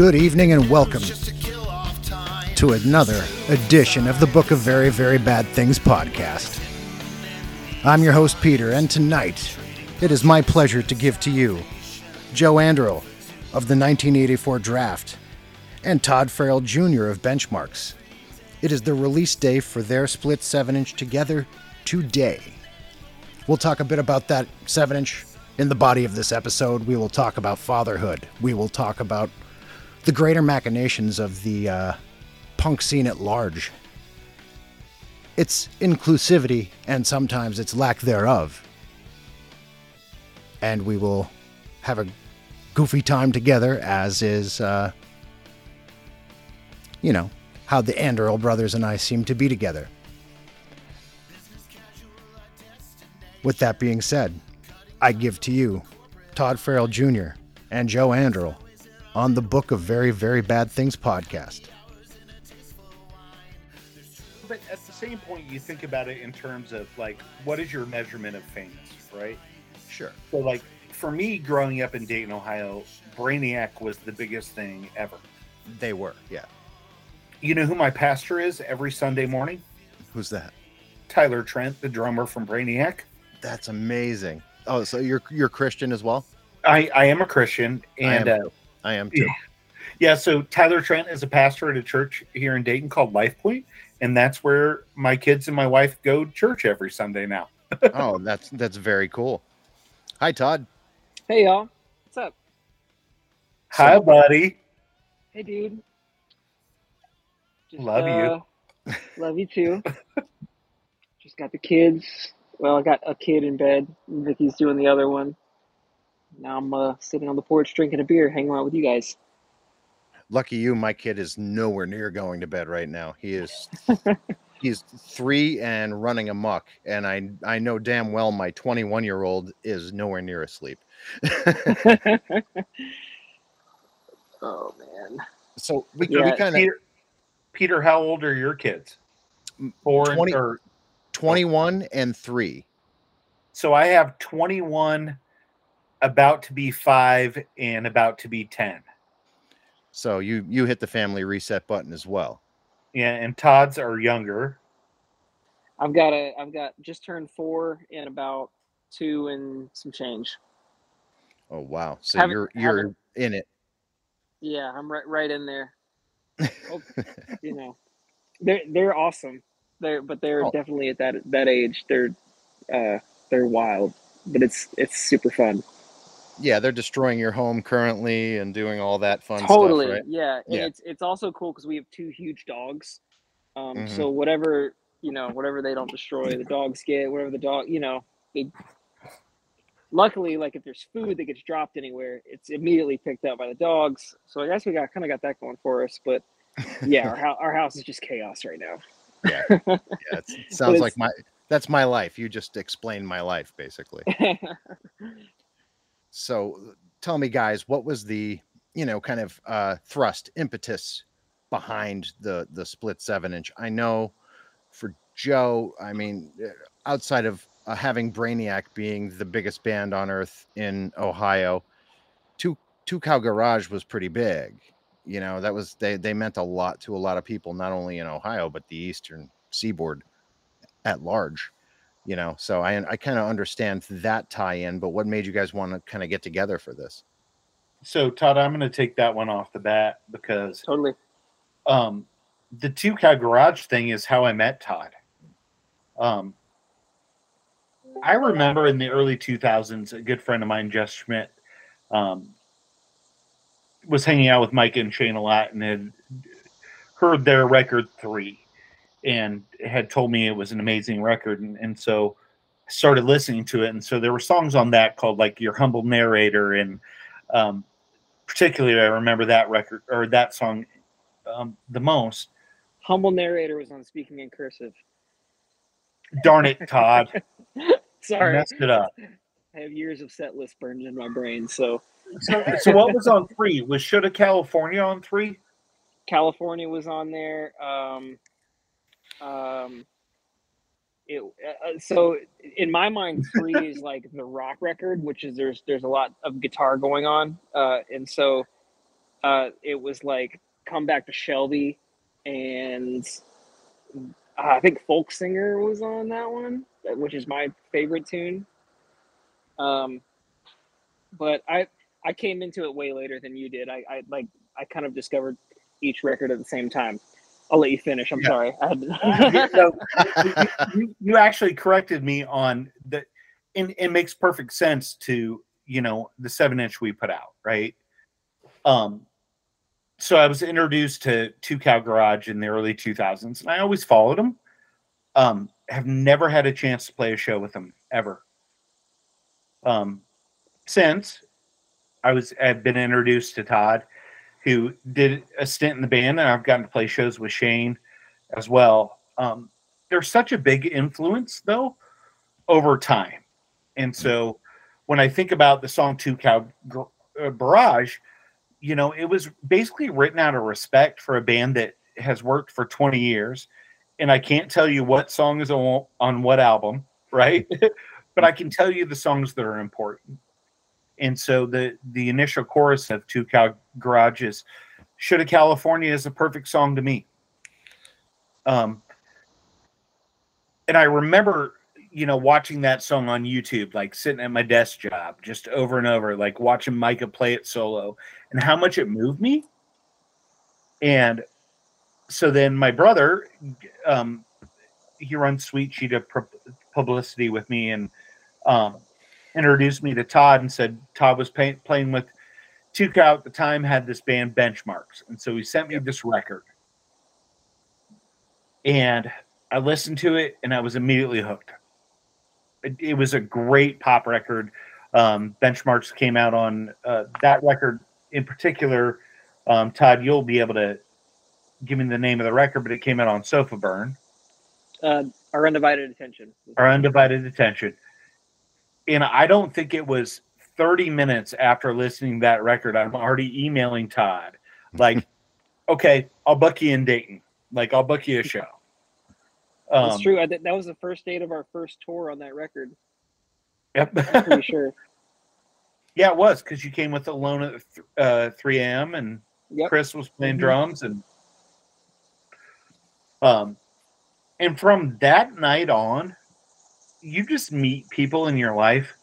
Good evening and welcome to another edition of the Book of Very, Very Bad Things podcast. I'm your host, Peter, and tonight it is my pleasure to give to you Joe Anderl of the 1984 draft and Todd Farrell Jr. of Benchmarks. It is the release day for their split 7 inch together today. We'll talk a bit about that 7 inch in the body of this episode. We will talk about fatherhood. We will talk about the greater machinations of the uh, punk scene at large. Its inclusivity and sometimes its lack thereof. And we will have a goofy time together, as is, uh, you know, how the Anderl brothers and I seem to be together. With that being said, I give to you Todd Farrell Jr. and Joe Anderl on the Book of Very, Very Bad Things podcast. But at the same point, you think about it in terms of like, what is your measurement of famous, right? Sure. So, like, for me, growing up in Dayton, Ohio, Brainiac was the biggest thing ever. They were, yeah. You know who my pastor is every Sunday morning? Who's that? Tyler Trent, the drummer from Brainiac. That's amazing. Oh, so you're you're Christian as well? I, I am a Christian, and uh, I am too. yeah, so Tyler Trent is a pastor at a church here in Dayton called Life Point, and that's where my kids and my wife go to church every Sunday now. oh, that's that's very cool. Hi, Todd. Hey y'all, what's up? Hi, buddy. Hey dude. Just, Love you. uh, love you too. Just got the kids. Well, I got a kid in bed. Vicky's doing the other one. Now I'm uh, sitting on the porch drinking a beer, hanging out with you guys. Lucky you, my kid is nowhere near going to bed right now. He is he's three and running amok, and I I know damn well my 21 year old is nowhere near asleep. oh man. so we, Yeah, we kind of Peter, Peter, how old are your kids? Four and or 21 and three. so I have 21, about to be five, and about to be 10. So you you hit the family reset button as well. Yeah, and Todd's are younger. I've got a I've got just turned four in about two and some change. Oh wow! So Haven't- you're you're haven't- in it. Yeah, I'm right right in there. Oh, you know, they're they're awesome. They're but they're Oh. definitely at that that age. They're uh they're wild, but it's it's super fun. Yeah, they're destroying your home currently and doing all that fun totally, stuff, right? yeah. And Yeah. it's it's also cool because we have two huge dogs. Um, Mhm. so whatever you know, whatever they don't destroy, the dogs get. Whatever the dog, you know, they. Luckily, like if there's food that gets dropped anywhere, it's immediately picked up by the dogs. So I guess we got kind of got that going for us. But yeah, our, our house is just chaos right now. Yeah, yeah. It sounds like my that's my life. You just explained my life basically. So tell me, guys, what was the you know kind of uh, thrust impetus behind the the split seven inch? I know for Joe, I mean, uh, outside of uh, having Brainiac being the biggest band on earth in Ohio, two two cow garage was pretty big. You know, that was they they meant a lot to a lot of people, not only in Ohio but the eastern seaboard at large you know so i i kind of understand that tie in but what made you guys want to kind of get together for this So Todd, I'm going to take that one off the bat because totally. um, the two cow garage thing is how I met Todd. Um, I remember in the early 2000s, a good friend of mine, Jess Schmidt, um, was hanging out with Mike and Shane a lot and had heard their record three and had told me it was an amazing record. And, and so I started listening to it. And so there were songs on that called like Your Humble Narrator. And um, particularly, I remember that record or that song um, the most. Humble narrator was on speaking in cursive. Darn it, Todd. I Sorry, messed it up. I have years of set list burned in my brain. So So, so what was on three? Was Should California on three? California was on there. Um, um, it, uh, so in my mind, three is like the rock record, which is there's there's a lot of guitar going on, uh, and so uh, it was like "Come Back to Shelby," and uh, I think "Folk Singer" was on that one, which is my favorite tune. Um, but I I came into it way later than you did. I, I like I kind of discovered each record at the same time. I'll let you finish. I'm Yeah. sorry. I had to- so you, you actually corrected me on that and it makes perfect sense to you know the seven inch we put out right um so i was introduced to two cow garage in the early 2000s and i always followed them um have never had a chance to play a show with them ever um since i was i've been introduced to todd who did a stint in the band and i've gotten to play shows with shane as well. Um they're such a big influence though over time. And so when i think about the song two cow uh, barrage you know it was basically written out of respect for a band that has worked for 20 years. And i can't tell you what song is on, on what album right? But i can tell you the songs that are important and so the the initial chorus of two cow garages should have california is a perfect song to me um and I remember, you know, watching that song on YouTube, like sitting at my desk job, just over and over, like watching Micah play it solo, and how much it moved me. And so then my brother, um, he runs Sweet Sheet of Pu- Publicity with me, and um, introduced me to Todd, and said Todd was pay- playing with Cow at the time, had this band Benchmarks, and so he sent me this record, and I listened to it and I was immediately hooked. It, it was a great pop record. Um, Benchmarks came out on uh, that record in particular. Um, Todd, you'll be able to give me the name of the record, but it came out on Sofaburn, uh, our undivided attention. our undivided attention. And I don't think it was 30 minutes after listening to that record, I'm already emailing Todd, like, okay, I'll book you in Dayton. Like, I'll book you a show. That's Um, true. I, th- that was the first date of our first tour on that record. Yep. I'm pretty sure. Yeah, it was because you came with Alone at th- uh, 3 a.m. and Yep. Chris was playing Mhm. drums and um and from that night on, you just meet people in your life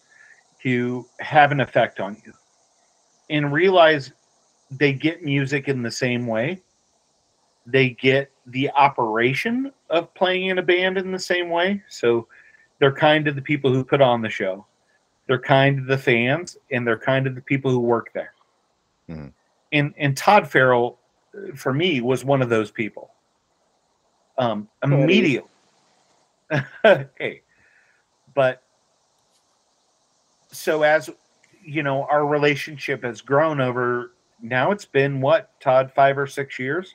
who have an effect on you and realize they get music in the same way. They get the operation of playing in a band in the same way. So they're kind to the people who put on the show. They're kind to the fans and they're kind to the people who work there. Mhm. And and Todd Farrell uh, for me was one of those people. Um Cody. immediately. hey. But so as you know, our relationship has grown over now it's been what, Todd, five or six years?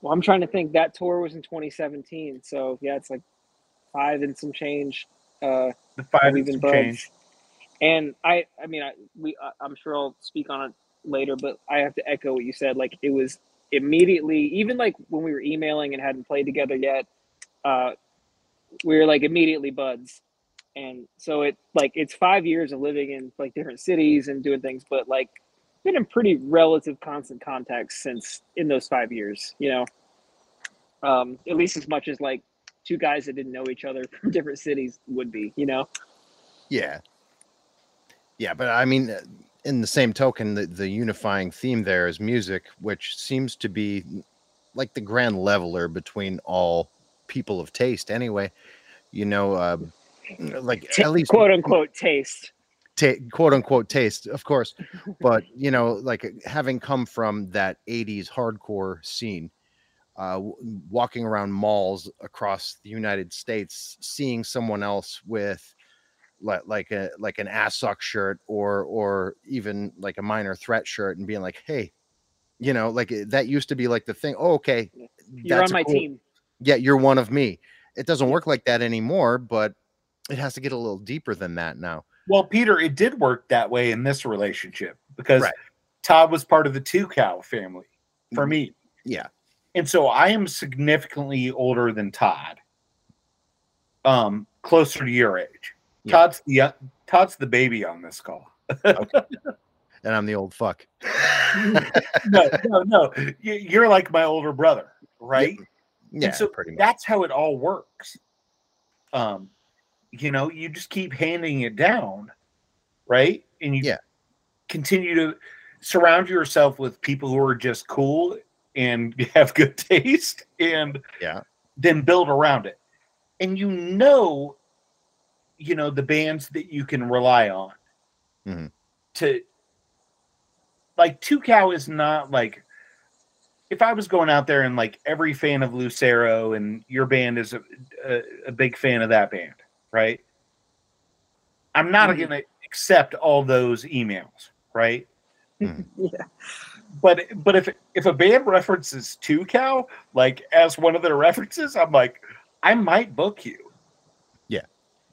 Well, I'm trying to think. That tour was in 2017, so yeah, it's like five and some change. Uh, The five been buds. changed. And I, I mean, I, we, I- I'm sure I'll speak on it later, but I have to echo what you said. Like it was immediately, even like when we were emailing and hadn't played together yet, uh, we were like immediately buds. And so it like it's five years of living in like different cities and doing things, but like been in pretty relative constant contact since in those five years. You know, um, at least as much as like two guys that didn't know each other from different cities would be. You know. Yeah. Yeah, but I mean, in the same token, the, the unifying theme there is music, which seems to be like the grand leveler between all people of taste, anyway. You know, uh, like Ta- at least quote unquote taste. ta- quote unquote taste, of course. But you know, like uh, having come from that '80s hardcore scene, uh, walking around malls across the United States, seeing someone else with like like a like an ass sock shirt or or even like a minor threat shirt, and being like, hey. You know, like uh, that used to be like the thing. Oh, okay, You're that's on my cool- team. Yeah, you're one of me. It doesn't work like that anymore, but it has to get a little deeper than that now. Well, Peter, it did work that way in this relationship because Right. Todd was part of the two cow family for Mhm. me. Yeah. And so I am significantly older than Todd. Um, closer to your age. Yeah. Todd's the Todd's the baby on this call. and I'm the old fuck. no, no, no. You- You're like my older brother, right? Yeah, and so pretty much. that's how it all works. Um, you know, you just keep handing it down, right? And you Yeah. continue to surround yourself with people who are just cool and have good taste and Yeah. then build around it. And you know, you know, the bands that you can rely on Mhm. to like Two Cow is not like if I was going out there and like every fan of Lucero and your band is a, a, a big fan of that band, right? I'm not Mhm. going to accept all those emails, right? Yeah. But but if if a band references Two Cow like as one of their references, I'm like, I might book you. Yeah.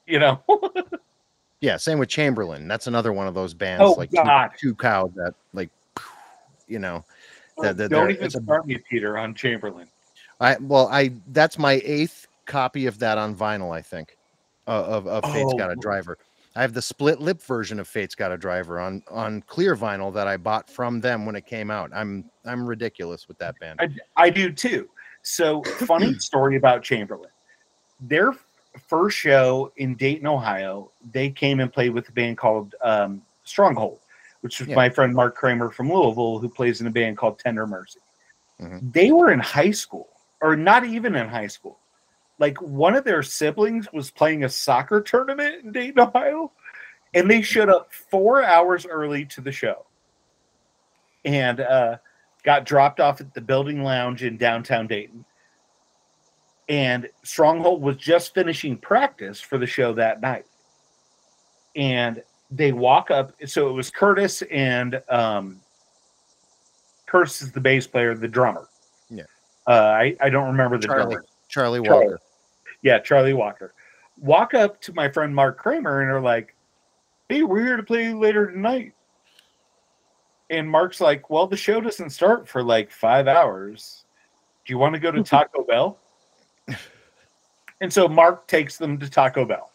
You know. Yeah, same with Chamberlain. That's another one of those bands Oh, like two, God. two cow that like you know that, that Don't even it's start me, Peter, on Chamberlain. I well I that's my eighth copy of that on vinyl I think of of Fate's Oh. Got a Driver. I have the split lip version of Fate's Got a Driver on on clear vinyl that I bought from them when it came out. I'm I'm ridiculous with that band. I, I do too. So, funny story about Chamberlain. Their first show in Dayton, Ohio, they came and played with a band called um, Stronghold, which was Yeah. my friend Mark Kramer from Louisville, who plays in a band called Tender Mercy. Mhm. They were in high school, or not even in high school. Like one of their siblings was playing a soccer tournament in Dayton, Ohio, and they showed up four hours early to the show and uh, got dropped off at the building lounge in downtown Dayton. And Stronghold was just finishing practice for the show that night. And they walk up. So it was Curtis and um, Curtis is the bass player, the drummer. Yeah. Uh, I, I don't remember the Charlie drummer. Charlie Charlie. Yeah, Charlie Walker. Walk up to my friend Mark Kramer and are like, Hey, we're here to play later tonight. And Mark's like, Well, the show doesn't start for like five hours. Do you want to go to Taco Bell? And so Mark takes them to Taco Bell.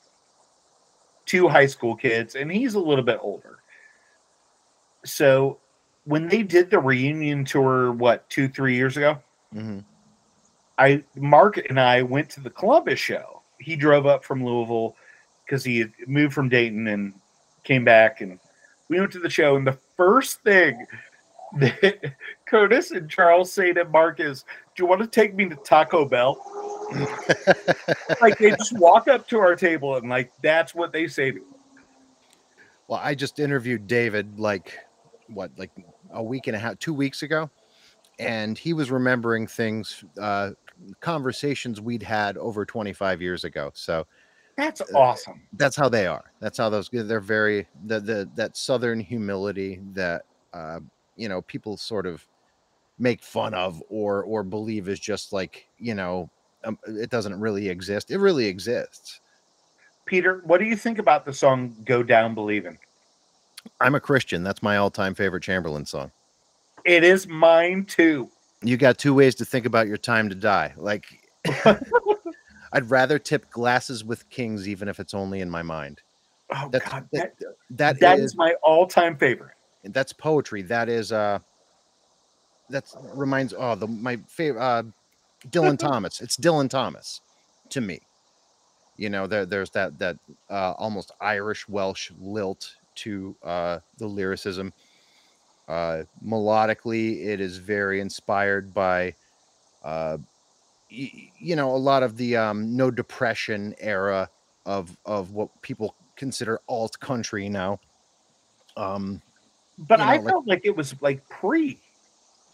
Two high school kids, and he's a little bit older. So when they did the reunion tour, what, two, three years ago? Mhm. I Mark and I went to the Columbus show. He drove up from Louisville because he had moved from Dayton and came back, and we went to the show. And the first thing that Curtis and Charles say to Mark is, "Do you want to take me to Taco Bell?" like they just walk up to our table and like that's what they say to. Him. Well, I just interviewed David like what, like a week and a half, two weeks ago, and he was remembering things, uh, conversations we'd had over 25 years ago. So That's awesome. that's how they are. That's how those they're very the the that southern humility that uh, you know people sort of make fun of or or believe is just like you know um, it doesn't really exist. It really exists. Peter, what do you think about the song "Go Down Believing"? I'm a Christian. That's my all-time favorite Chamberlain song. It is mine too. You got two ways to think about your time to die. Like, I'd rather tip glasses with kings, even if it's only in my mind. Oh That's- God, that- that, That that is, is my all-time favorite. that's poetry. That is uh, that's reminds oh the my favorite uh, Dylan Thomas. It's Dylan Thomas to me. You know, there there's that that uh, almost Irish Welsh lilt to uh, the lyricism. Uh, melodically, it is very inspired by, uh, y- you know, a lot of the um, no depression era of of what people consider alt country now. Um, But you know, I like- felt like it was like pre.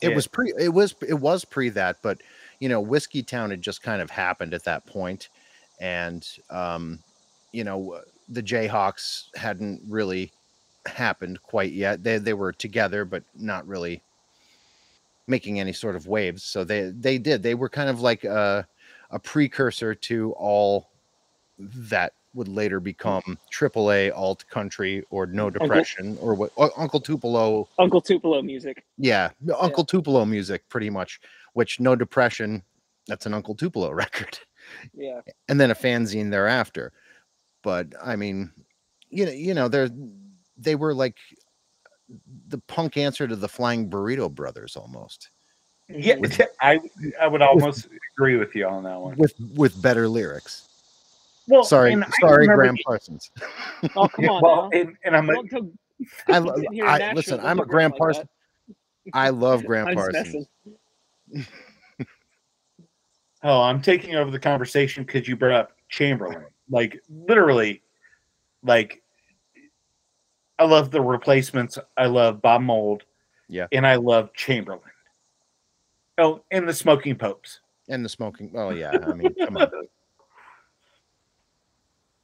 it was pre it was it was pre that but you know Whiskeytown had just kind of happened at that point and um you know the jayhawks hadn't really happened quite yet they they were together but not really making any sort of waves so they they did they were kind of like a, a precursor to all that would later hmm. become AAA alt country or no Uncle- depression or what or Uncle Tupelo Uncle Tupelo music. yeah, Uncle Tupelo music, pretty much. Which no depression. That's an Uncle Tupelo record, Yeah. and then a fanzine thereafter. But I mean, you know, you know, they're they were like the punk answer to the Flying Burrito Brothers almost. Yeah, I I would almost agree with you on that one. With with better lyrics. Well, sorry, sorry, remember- Gram Parsons. Oh come on! well, and, and I'm like, I, lo- sitting here in I listen. I'm a tell Gram like Parsons. I love Gram Parsons. oh, I'm taking over the conversation because you brought up Chamberlain. Like literally, like I love the replacements. I love Bob Mould. Yeah. and I love Chamberlain. Oh, and the Smoking Popes. And the smoking. Oh yeah, I mean, come on.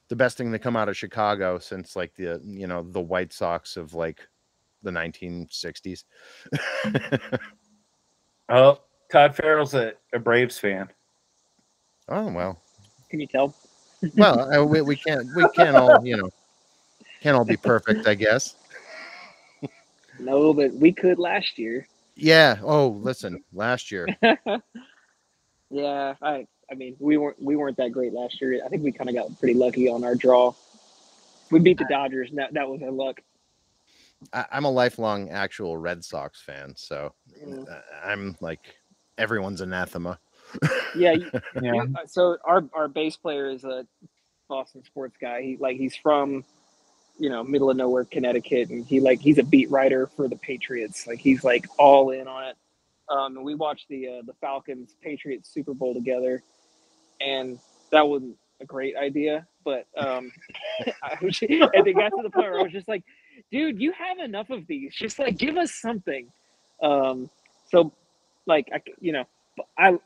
The best thing to come out of Chicago since like the you know the White Sox of like the 1960s. Oh, Todd Farrell's a, a Braves fan. oh well, Can you tell? well uh, we, we can't we can't all you know can't all be perfect, I guess. No, but we could last year. Yeah. Oh, listen, last year. Yeah, I I mean we weren't we weren't that great last year. I think we kind of got pretty lucky on our draw. We beat the Dodgers, and that, that was our luck. I, I'm a lifelong actual Red Sox fan, so Mm. uh, I'm like everyone's anathema. Yeah, you- Yeah. uh, so our our bass player is a Boston sports guy. He like he's from you know middle of nowhere Connecticut, and he like he's a beat writer for the Patriots. Like he's like all in on it. Um, and we watched the uh, the Falcons Patriots Super Bowl together, and that wasn't a great idea. But um, I was, and they got to the point where I was just like, dude, you have enough of these. Just like give us something. Um, so like I you know, I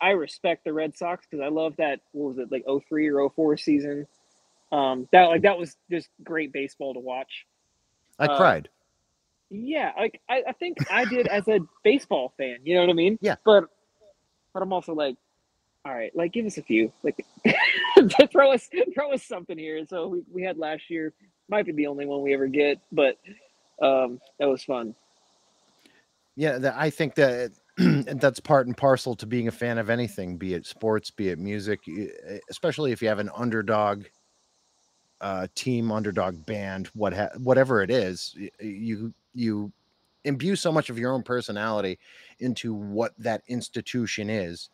I respect the Red Sox because I love that. What was it like 03 or 04 season? Um, that like that was just great baseball to watch. I Uh, cried. Yeah, like I, I think I did as a baseball fan. You know what I mean? Yeah. But but I'm also like, all right, like give us a few, like throw us throw us something here. So we, we had last year, might be the only one we ever get, but um, that was fun. Yeah, that, I think that that's part and parcel to being a fan of anything, be it sports, be it music, especially if you have an underdog uh, team, underdog band, what ha- whatever it is, you you imbue so much of your own personality into what that institution is,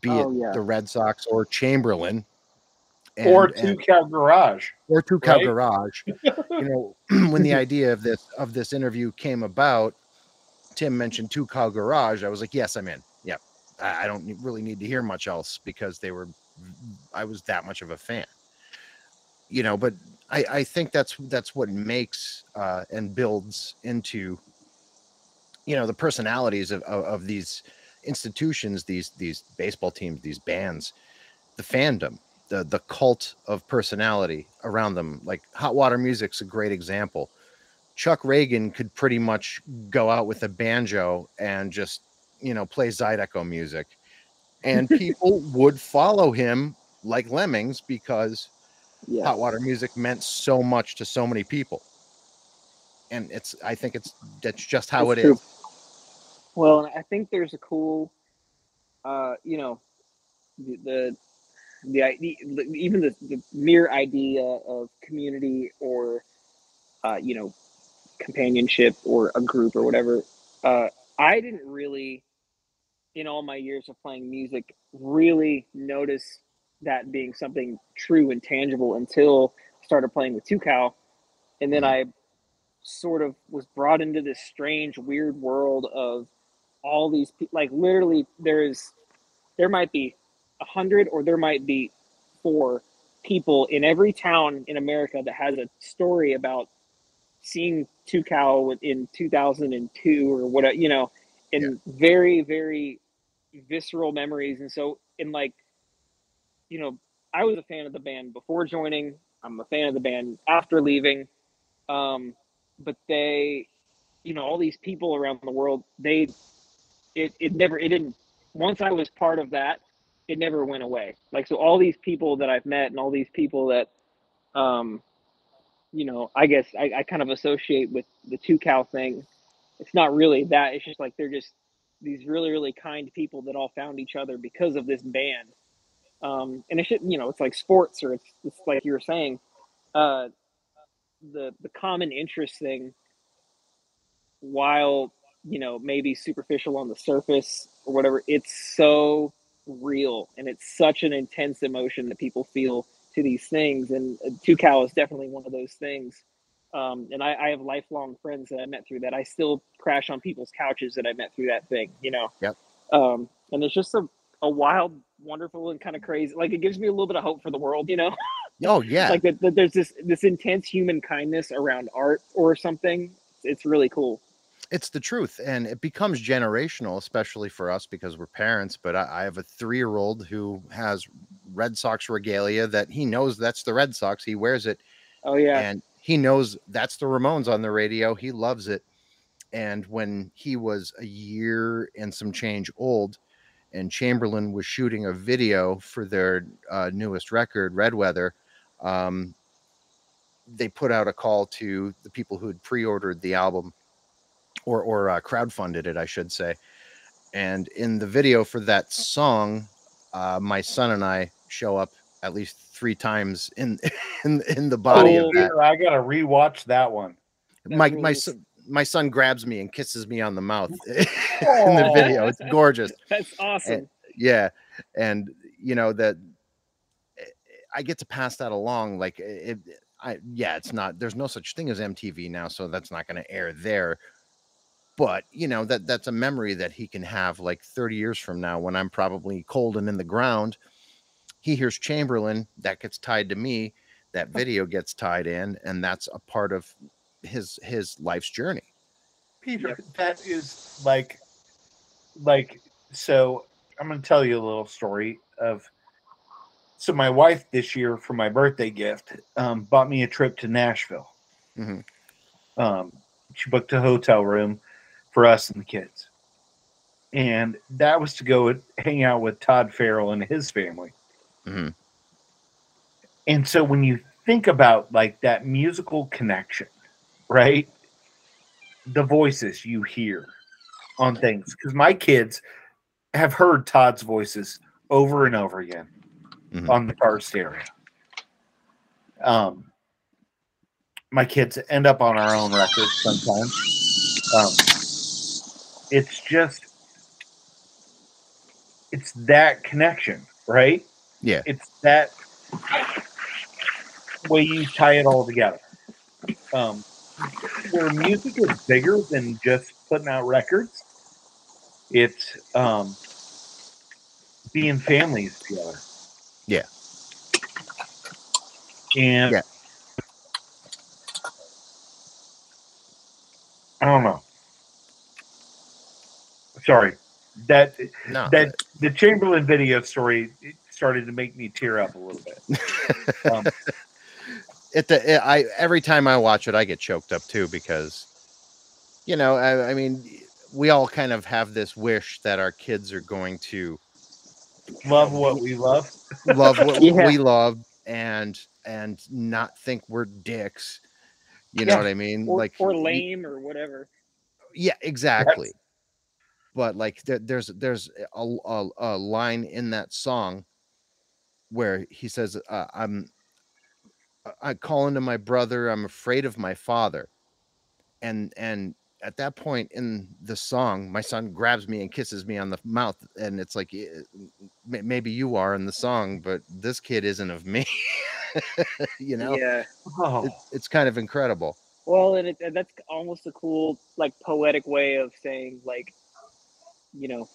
be Oh, it yeah. the Red Sox or Chamberlain. or Two and- Cow Garage. or two cow right? garage you know when the idea of this of this interview came about tim mentioned two cow garage i was like yes i'm in yep i, I don't really need to hear much else because they were i was that much of a fan you know but i i think that's that's what makes uh and builds into you know the personalities of of, of these institutions these these baseball teams these bands the fandom the the cult of personality around them. Like Hot Water Music's a great example. Chuck Ragan could pretty much go out with a banjo and just you know play Zydeco music, and people would follow him like lemmings because Yeah. Hot Water Music meant so much to so many people. And it's I think it's that's just how That's it is. true. Well, and I think there's a cool, uh, you know, the the, the, idea, even the, the mere idea of community or, uh, you know, companionship or a group or whatever. Uh, I didn't really, in all my years of playing music, really notice that being something true and tangible until I started playing with Cow, and then mm-hmm. I sort of was brought into this strange, weird world of all these like literally there is there might be a hundred or there might be four people in every town in America that has a story about seeing cow in 2002 or whatever you know in very very visceral memories. And so in like you know I was a fan of the band before joining. I'm a fan of the band after leaving. Um but they you know all these people around the world they it, it never it didn't once i was part of that it never went away. Like so all these people that i've met and all these people that um you know i guess i, I kind of associate with the two cow thing. It's not really that. It's just like they're just these really really kind people that all found each other because of this band um and it should you know it's like sports or it's, it's like you were saying uh the the common interest thing while you know maybe superficial on the surface or whatever, it's so real and it's such an intense emotion that people feel to these things. And uh, Two Cow is definitely one of those things. Um, and I, I have lifelong friends that I met through that. I still crash on people's couches that I met through that thing, you know. Yep. Um, and it's just a, a wild, wonderful, and kind of crazy. Like it gives me a little bit of hope for the world, you know. Oh yeah. like that, that there's this this intense human kindness around art or something. It's really cool. it's the truth and it becomes generational especially for us because we're parents but i, I have a three-year-old who has red sox regalia that he knows that's the red sox he wears it Oh yeah. and he knows that's the ramones on the radio he loves it and when he was a year and some change old and chamberlain was shooting a video for their uh, newest record red weather um, they put out a call to the people who had pre-ordered the album or or uh, crowdfunded it, I should say. And in the video for that song, uh, my son and I show up at least three times in in in the body Oh, of that. I gotta rewatch that one. That My my son, my son grabs me and kisses me on the mouth in the video. It's gorgeous. That's awesome. Yeah, and you know that eh, I get to pass that along. Like it, I yeah, it's not. There's no such thing as MTV now, so that's not going to air there. But you know that that's a memory that he can have like 30 years from now when I'm probably cold and in the ground. He hears Chamberlain that gets tied to me. That video gets tied in, and that's a part of his his life's journey. Peter, that is like, like, so I'm going to tell you a little story of. So my wife this year for my birthday gift um, bought me a trip to Nashville. Mhm. Um, she booked a hotel room for us and the kids, and that was to go hang out with Todd Farrell and his family. Mhm. And so when you think about like that musical connection, right? The voices you hear on things because my kids have heard Todd's voices over and over again Mhm. on the car stereo. Um, my kids end up on our own records sometimes. Um, it's just, it's that connection, right? Yeah. It's that way you tie it all together. Um, where music is bigger than just putting out records, it's um, being families together. Yeah. And Yeah. I don't know. Sorry. That No, that the Chamberlain video story started to make me tear up a little bit. Um, it, the, it I every time I watch it, I get choked up too because, you know, I, I mean, we all kind of have this wish that our kids are going to love what we love. love what Yeah. we love and and not think we're dicks. You know Yeah. what I mean? Or, like or lame or whatever. Yeah, exactly. But like there, there's there's a, a a line in that song where he says, uh, "I'm I- I call into my brother. I'm afraid of my father," and and at that point in the song, my son grabs me and kisses me on the mouth, and it's like, eh, maybe you are in the song, but this kid isn't of me. you know, Yeah. Oh, it, it's kind of incredible. Well, and, it, and that's almost a cool, like, poetic way of saying, like, you know,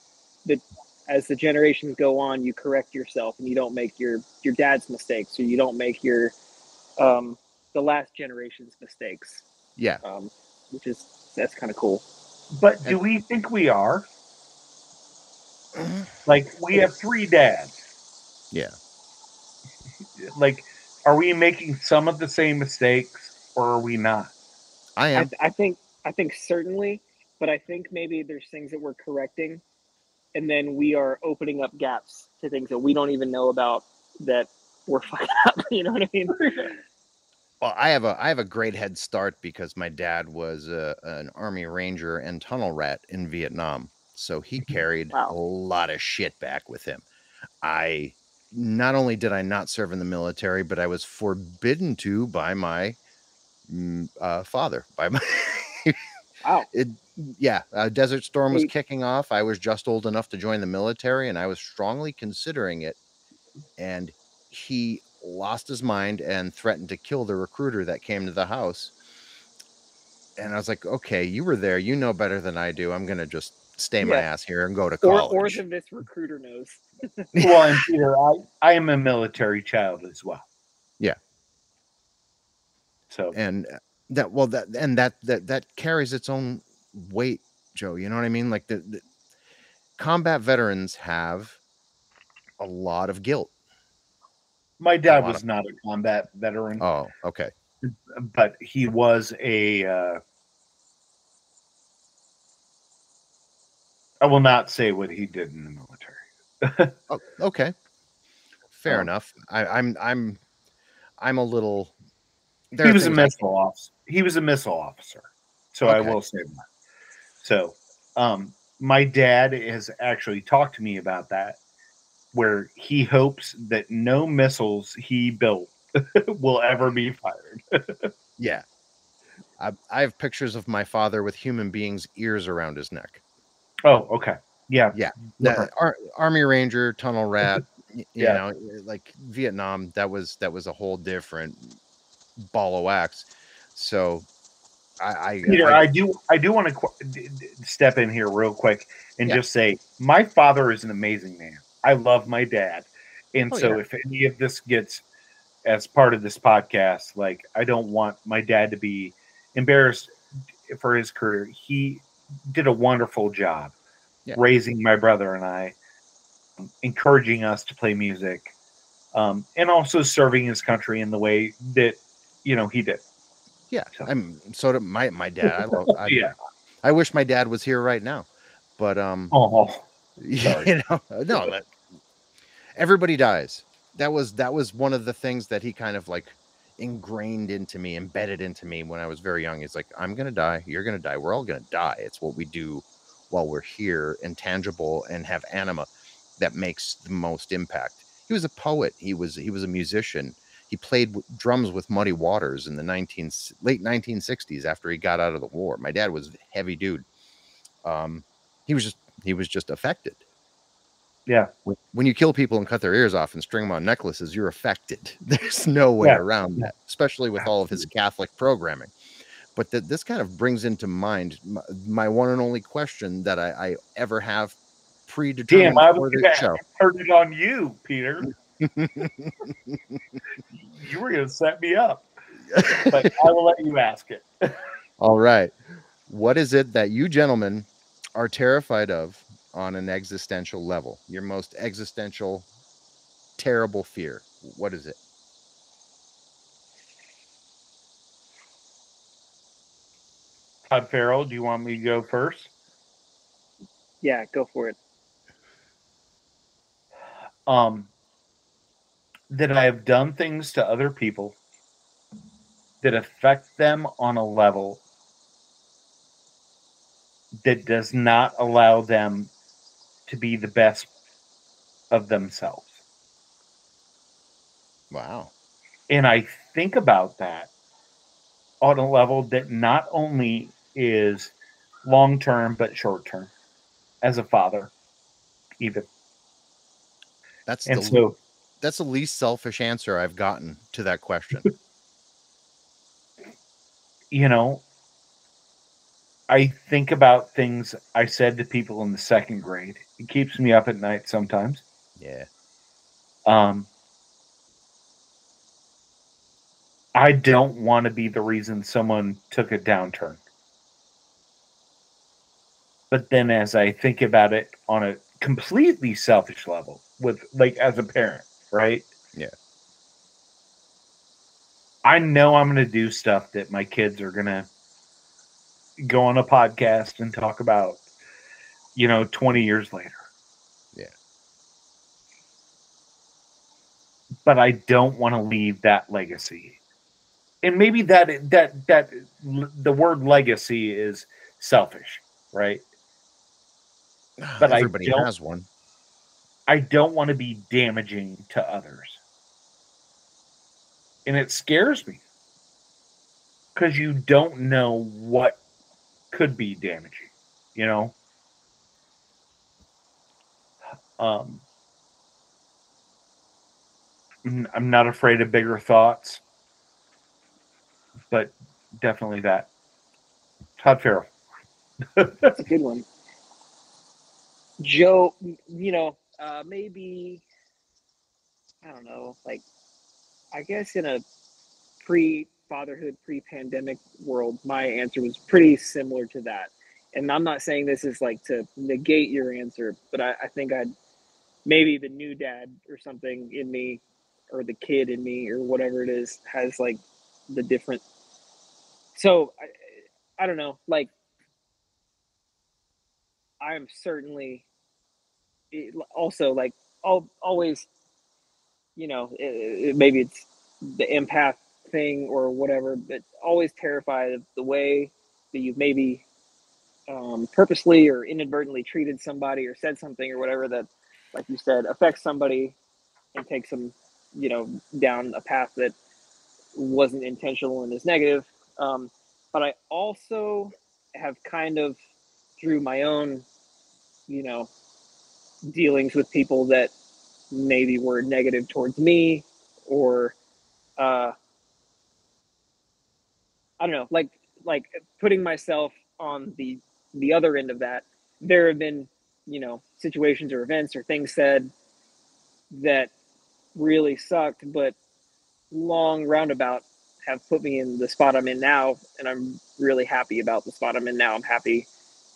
that as the generations go on, you correct yourself and you don't make your your dad's mistakes or you don't make your um, the last generation's mistakes, Yeah. um, which is that's kind of cool. but do we think we are? Like we have three dads. Yeah. Like, are we making some of the same mistakes, or are we not? I I, am. I think I think certainly, but I think maybe there's things that we're correcting, and then we are opening up gaps to things that we don't even know about that we're fucking up. You know what I mean? Well, I have a I have a great head start because my dad was a, an army ranger and tunnel rat in Vietnam, so he carried Wow. a lot of shit back with him. I not only did I not serve in the military, but I was forbidden to by my mm, uh, father, by my Wow. It, yeah, uh, Desert Storm was kicking off. I was just old enough to join the military, and I was strongly considering it. And he lost his mind and threatened to kill the recruiter that came to the house. And I was like, "Okay, you were there. You know better than I do. I'm gonna just stay my ass here and go to college." or the this recruiter knows. well, and Peter, I, I am a military child as well. Yeah. So and that well that and that that that carries its own weight joe you know what i mean like the, the combat veterans have a lot of guilt my dad was not a combat veteran, oh okay but he was a. Uh, I will not say what he did in the military. oh, okay fair Um, enough I, i'm i'm i'm a little there he was a I missile officer. He was a missile officer. So I will say that. So um my dad has actually talked to me about that where he hopes that no missiles he built will ever be fired. yeah I, I have pictures of my father with human beings ears around his neck Oh, okay. Yeah. Yeah. That Ar- army ranger tunnel rat you Yeah. know like vietnam that was that was a whole different ball of wax so i i, Peter, I- I do I do want to qu- step in here real quick and Yeah. just say my father is an amazing man. I love my dad. And Oh, so yeah. if any of this gets as part of this podcast, like I don't want my dad to be embarrassed for his career. He did a wonderful job Yeah. raising my brother and I, encouraging us to play music, um, and also serving his country in the way that you know he did. yeah So- i'm so did my my dad i love I, Yeah. i wish my dad was here right now but um Oh, you know? No that, everybody dies. That was that was one of the things that he kind of like ingrained into me embedded into me when i was very young. It's like i'm gonna die. You're gonna die. We're all gonna die. It's what we do while we're here intangible and have anima that makes the most impact. He was a poet. He was he was a musician. He played drums with muddy waters in the 19 late 1960s after he got out of the war. My dad was a heavy dude. Um he was just he was just affected yeah. when, when you kill people and cut their ears off and string them on necklaces, you're affected. There's no way Yeah, around that, especially with all of his Catholic programming. But that this kind of brings into mind my, my one and only question that I, I ever have predetermined Damn, I for this gonna show. turn it on you, Peter. you were gonna set me up, but I will let you ask it. all right. What is it that you gentlemen are terrified of on an existential level? Your most existential, terrible fear. What is it? Todd Farrell, do you want me to go first? Yeah, go for it. Um, that I have done things to other people that affect them on a level that does not allow them to be the best of themselves. Wow. And I think about that on a level that not only is long term, but short term as a father, even. That's And the so, that's the least selfish answer I've gotten to that question. you know, I think about things I said to people in the second grade. It keeps me up at night sometimes. yeah. Um, I don't want to be the reason someone took a downturn. But then as I think about it on a completely selfish level with like as a parent, right? Yeah. I know I'm going to do stuff that my kids are going to go on a podcast and talk about, you know, 20 years later. Yeah. But I don't want to leave that legacy. And maybe that that that the word legacy is selfish, right? But everybody has one. I don't want to be damaging to others. And it scares me because you don't know what could be damaging, you know. Um, I'm not afraid of bigger thoughts, but definitely that. Todd Farrell. That's a good one. Joe, you know, uh, maybe I don't know, like I guess in a pre fatherhood, pre pandemic world, my answer was pretty similar to that. And I'm not saying this is like to negate your answer, but I, I think I'd maybe the new dad or something in me, or the kid in me, or whatever it is, has like the different. So I, I don't know, like I'm certainly also like I'll always, you know, it, it- maybe it's the empath thing or whatever, but always terrified of the way that you've maybe um, purposely or inadvertently treated somebody or said something or whatever that, like you said, affects somebody and takes them, you know, down a path that wasn't intentional and is negative. Um, but I also have kind of through my own, you know, dealings with people that maybe were negative towards me or uh I don't know, like like putting myself on the the other end of that. There have been, you know, situations or events or things said that really sucked, but long roundabout have put me in the spot I'm in now, and I'm really happy about the spot I'm in now. I'm happy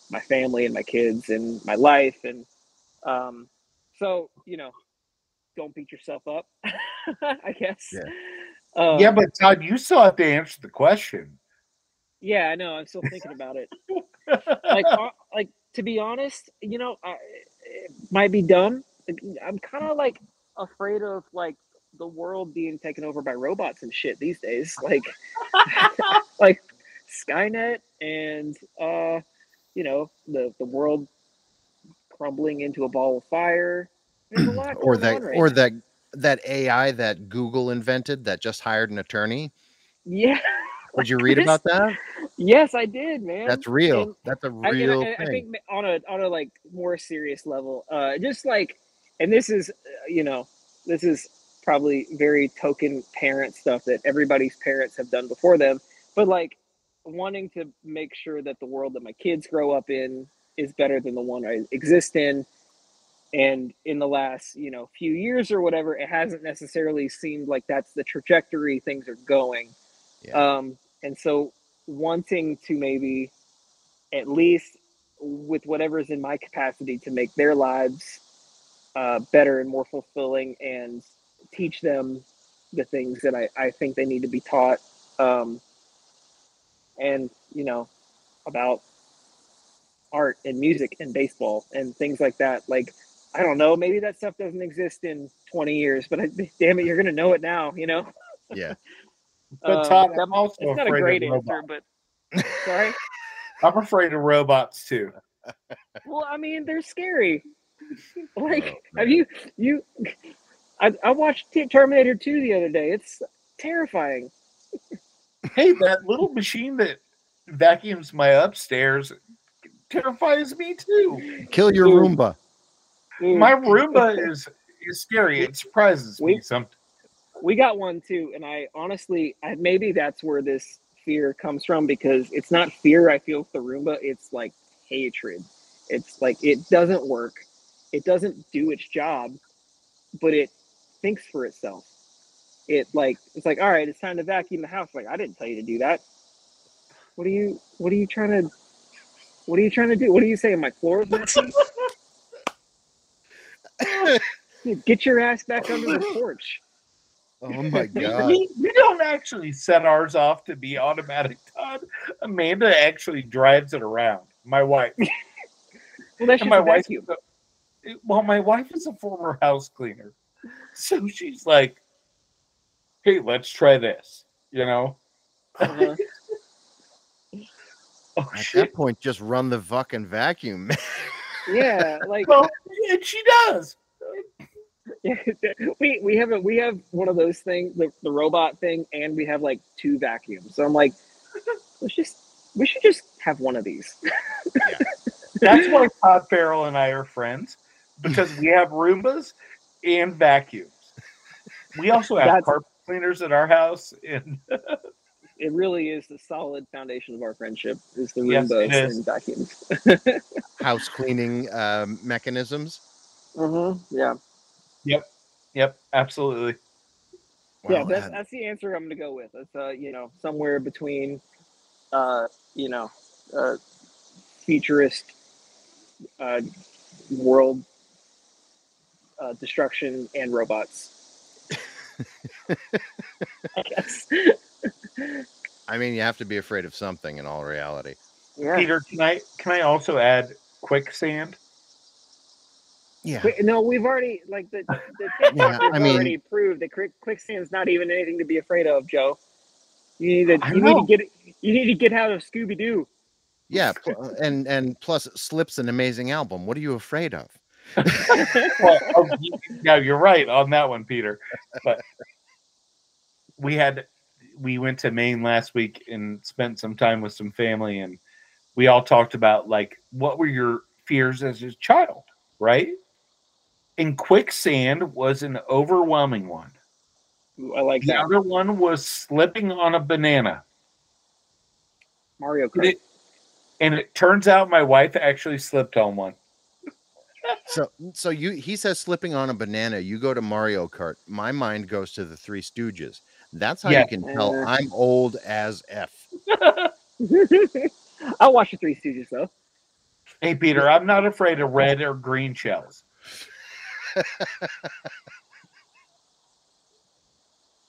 my family and my kids and my life and um so you know don't beat yourself up i guess Yeah. Um, yeah, but Todd, you still have to answer the question. yeah i know i'm still thinking about it like uh, like to be honest you know I, it might be dumb i'm kind of like afraid of like the world being taken over by robots and shit these days like like skynet and uh you know the the world crumbling into a ball of fire There's a lot or going that on right or now. that that AI that Google invented that just hired an attorney. yeah Did you read about that? yes i did man That's real. And That's a I, real I, I thing. think on a on a like more serious level, uh, just like, and this is, uh, you know, this is probably very token parent stuff that everybody's parents have done before them, but like wanting to make sure that the world that my kids grow up in is better than the one I exist in. And in the last, you know, few years or whatever, it hasn't necessarily seemed like that's the trajectory things are going. Yeah. Um, and so wanting to maybe at least with whatever's in my capacity to make their lives uh, better and more fulfilling and teach them the things that I, I think they need to be taught. Um, and, you know, about art and music and baseball and things like that. Like, I don't know, maybe that stuff doesn't exist in 20 years, but I, damn it, you're going to know it now, you know? yeah. But Um, Todd, that- I'm also it's not a great of answer, robots. but sorry. I'm afraid of robots too. Well, I mean, they're scary. Like, Oh, have you you? I, I watched Terminator Two the other day. It's terrifying. Hey, that little machine that vacuums my upstairs terrifies me too. Kill your Roomba. Dude, My Roomba is is scary. It surprises me We- sometimes. we got one too, and I honestly, I, maybe that's where this fear comes from because it's not fear I feel with the Roomba. It's like hatred. It's like it doesn't work. It doesn't do its job, but it thinks for itself. It like it's like all right, it's time to vacuum the house. Like I didn't tell you to do that. What are you? What are you trying to? What are you trying to do? What are you saying? My floor is Get your ass back under the porch. Oh my We, god. we, we don't actually set ours off to be automatic, Todd. Amanda actually drives it around. My wife. Well, that's just my a wife vacuum. is a, well, my wife is a former house cleaner. So she's like, hey, let's try this. You know? Uh-huh. Oh At shit. that point, just run the fucking vacuum. Yeah, like Well, and she does. we we have a we have one of those things, the, the robot thing, and we have like two vacuums. So I'm like, let's just We should just have one of these. That's why Todd Farrell and I are friends because we have Roombas and vacuums. We also have That's- carpet cleaners at our house, and It really is the solid foundation of our friendship is the Yes, Roombas it is. and vacuums. House cleaning um, mechanisms. mm-hmm. Yeah. yep, Yep. absolutely. yeah, that's, that's the answer I'm going to go with. It's uh, you know, somewhere between, uh, you know, uh, futurist, uh, world, uh, destruction and robots. I guess. I mean, you have to be afraid of something in all reality. Yeah. Peter, can I can I also add quicksand? Yeah. Quick- no, we've already like the the Yeah, TikTokers I mean- already proved that quick, quicksand's not even anything to be afraid of, Joe. You need to I you need to get you need to get out of Scooby Doo. Yeah, uh, and and plus, Slip's an amazing album. What are you afraid of? well, oh, you- yeah, you're right on that one, Peter. But we had we went to Maine last week and spent some time with some family, and we all talked about like what were your fears as a child, right? And quicksand was an overwhelming one. I like The that other one was slipping on a banana. Mario And Kart. it, and it turns out my wife actually slipped on one. So, so you he says slipping on a banana. You go to Mario Kart. My mind goes to the Three Stooges. That's how Yeah. you can tell Uh. I'm old as f. I'll watch the Three Stooges though. Hey Peter, I'm not afraid of red or green shells.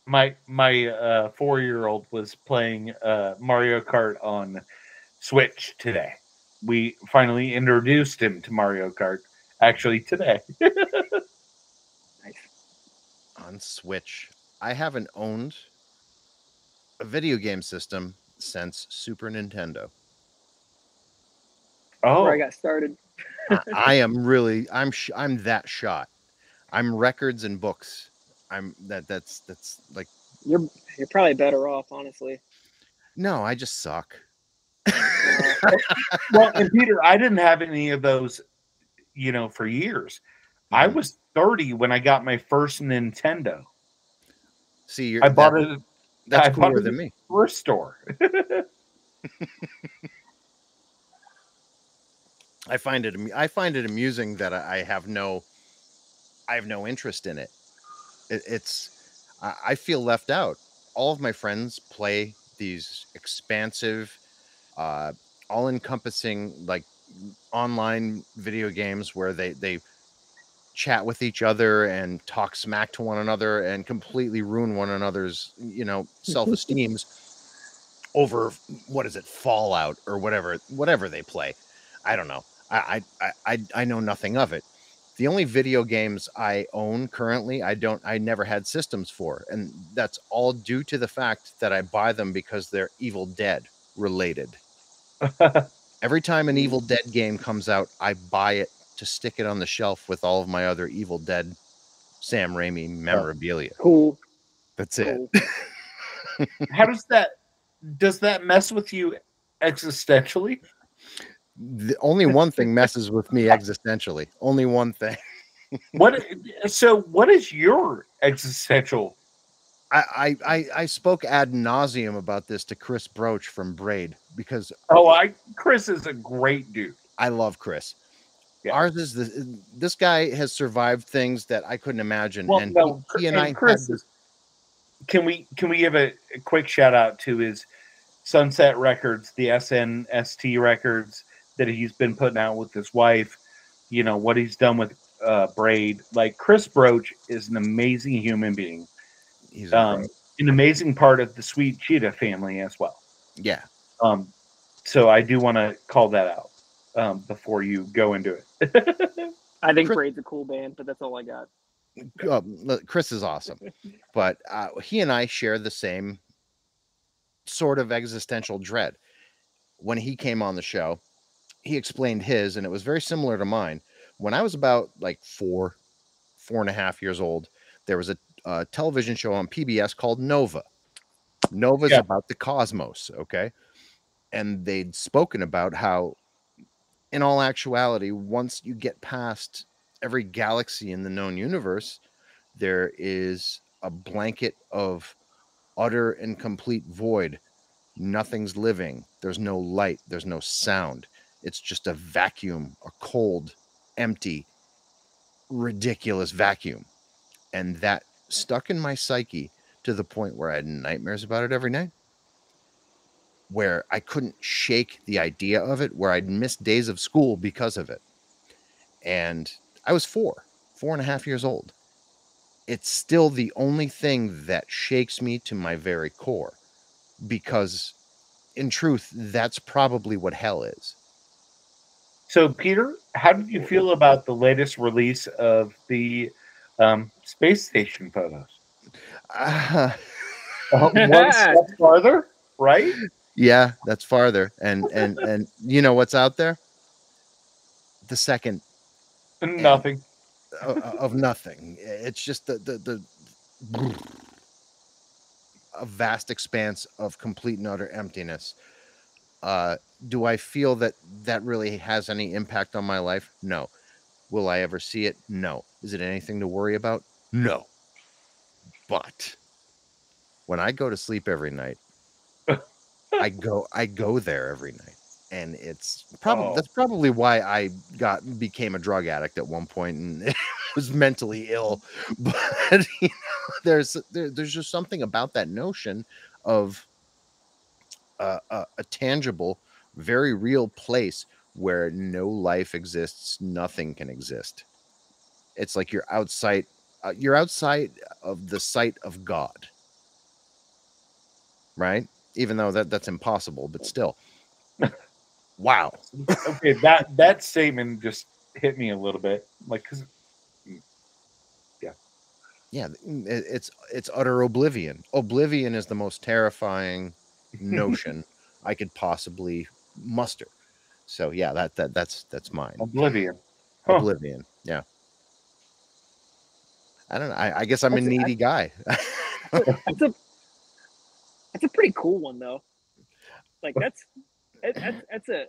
my my uh, four year old was playing uh, Mario Kart on Switch today. We finally introduced him to Mario Kart actually today. Nice. on Switch. I haven't owned a video game system since Super Nintendo. Oh, Where I got started. I, I am really I'm sh- I'm that shot. I'm records and books. I'm that that's that's like You're you're probably better off, honestly. no, I just suck. Well, and Peter, I didn't have any of those, you know, for years. I Mhm. was 30 when I got my first Nintendo. See, you're, I bought that- it That's I cooler it than me. thrift store. I find it. I find it amusing that I have no, I have no interest in it. it it's, I, I feel left out. All of my friends play these expansive, uh, all-encompassing like online video games where they they chat with each other and talk smack to one another and completely ruin one another's you know self-esteems over what is it fallout or whatever whatever they play i don't know I, I I I know nothing of it. The only video games I own currently, I don't I never had systems for, and that's all due to the fact that I buy them because they're Evil Dead related. Every time an hmm. Evil Dead game comes out, I buy it to stick it on the shelf with all of my other Evil Dead Sam Raimi memorabilia. cool. That's it. How does that does that mess with you existentially? The only one thing messes with me existentially. Only one thing. What so what is your existential? I, I I I spoke ad nauseum about this to Chris Broach from Braid because Oh, I Chris is a great dude. I love Chris. Yeah. Ours is the this guy has survived things that I couldn't imagine, Well, and no, he, he and and I Chris this- Can we can we give a, a quick shout out to his Sunset Records, the SNST records that he's been putting out with his wife. You know what he's done with uh, Braid. Like Chris Broach is an amazing human being, he's um, an amazing part of the Sweet Cheetah family as well. yeah. Um, so I do want to call that out um, before you go into it. I think Chris- Braid's a cool band, but that's all I got. Uh, Chris is awesome, but uh, he and I share the same sort of existential dread. When he came on the show, he explained his, and it was very similar to mine. When I was about like four, four and a half years old, there was a, uh television show on PBS called Nova. Nova's Yeah. about the cosmos, okay? and they'd spoken about how, in all actuality, once you get past every galaxy in the known universe, there is a blanket of utter and complete void. Nothing's living. There's no light. There's no sound. It's just a vacuum, a cold, empty, ridiculous vacuum. And that stuck in my psyche to the point where I had nightmares about it every night where I couldn't shake the idea of it, where I'd missed days of school because of it. And I was four, four and a half years old. It's still the only thing that shakes me to my very core because, in truth, that's probably what hell is. So, Peter, how did you feel about the latest release of the um, space station photos? Uh, one step farther, right? Yeah, that's farther. And and and you know what's out there? The second nothing of, of nothing. It's just the the the a vast expanse of complete and utter emptiness. Uh, do I feel that that really has any impact on my life? No. Will I ever see it? No. Is it anything to worry about? No. But when I go to sleep every night, I go I go there every night. And it's probably Oh. that's probably why I got became a drug addict at one point and was mentally ill. But you know, there's there, there's just something about that notion of uh, a, a tangible, very real place where no life exists, nothing can exist. It's like you're outside, uh, you're outside of the sight of God, right? Even though that that's impossible, but still, wow. okay, that that statement just hit me a little bit, like because Yeah, mm, it, it's it's utter oblivion. Oblivion is the most terrifying notion I could possibly muster. So yeah, that that that's that's mine. oblivion. Huh. Oblivion. Yeah. I don't know. I, I guess I'm a That's- I- needy guy. That's a that's a pretty cool one though. Like that's that's that's a.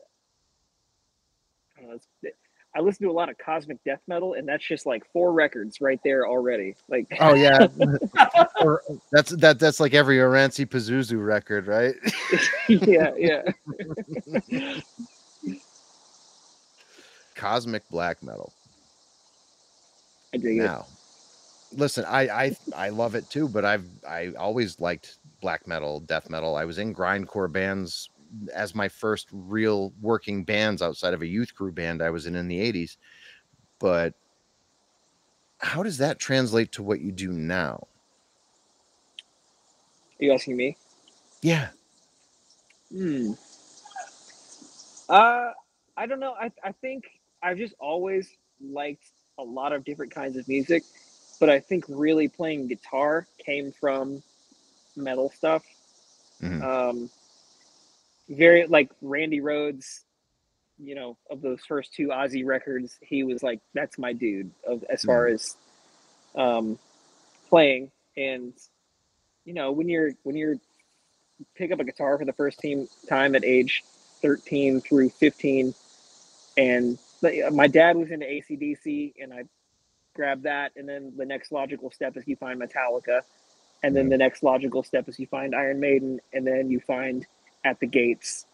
I, don't know, I listen to a lot of cosmic death metal, and that's just like four records right there already. Like oh yeah. Or- that's that that's like every Oranssi Pazuzu record, right? yeah, yeah. Cosmic black metal. I dig it. now listen i i i love it too but i've i always liked black metal death metal i was in grindcore bands as my first real working bands outside of a youth crew band i was in in the 80s but how does that translate to what you do now Are you asking me? yeah Hmm. Uh, I don't know. I I think I've just always liked a lot of different kinds of music, but I think really playing guitar came from metal stuff. Mhm. Um, very like Randy Rhoads, you know, of those first two Ozzy records, he was like, "That's my dude." Of as far as um, playing, and you know, when you're when you're pick up a guitar for the first team, time at age 13 through 15 and my dad was into acdc and i grabbed that and then the next logical step is you find metallica and then the next logical step is you find iron maiden and then you find at the gates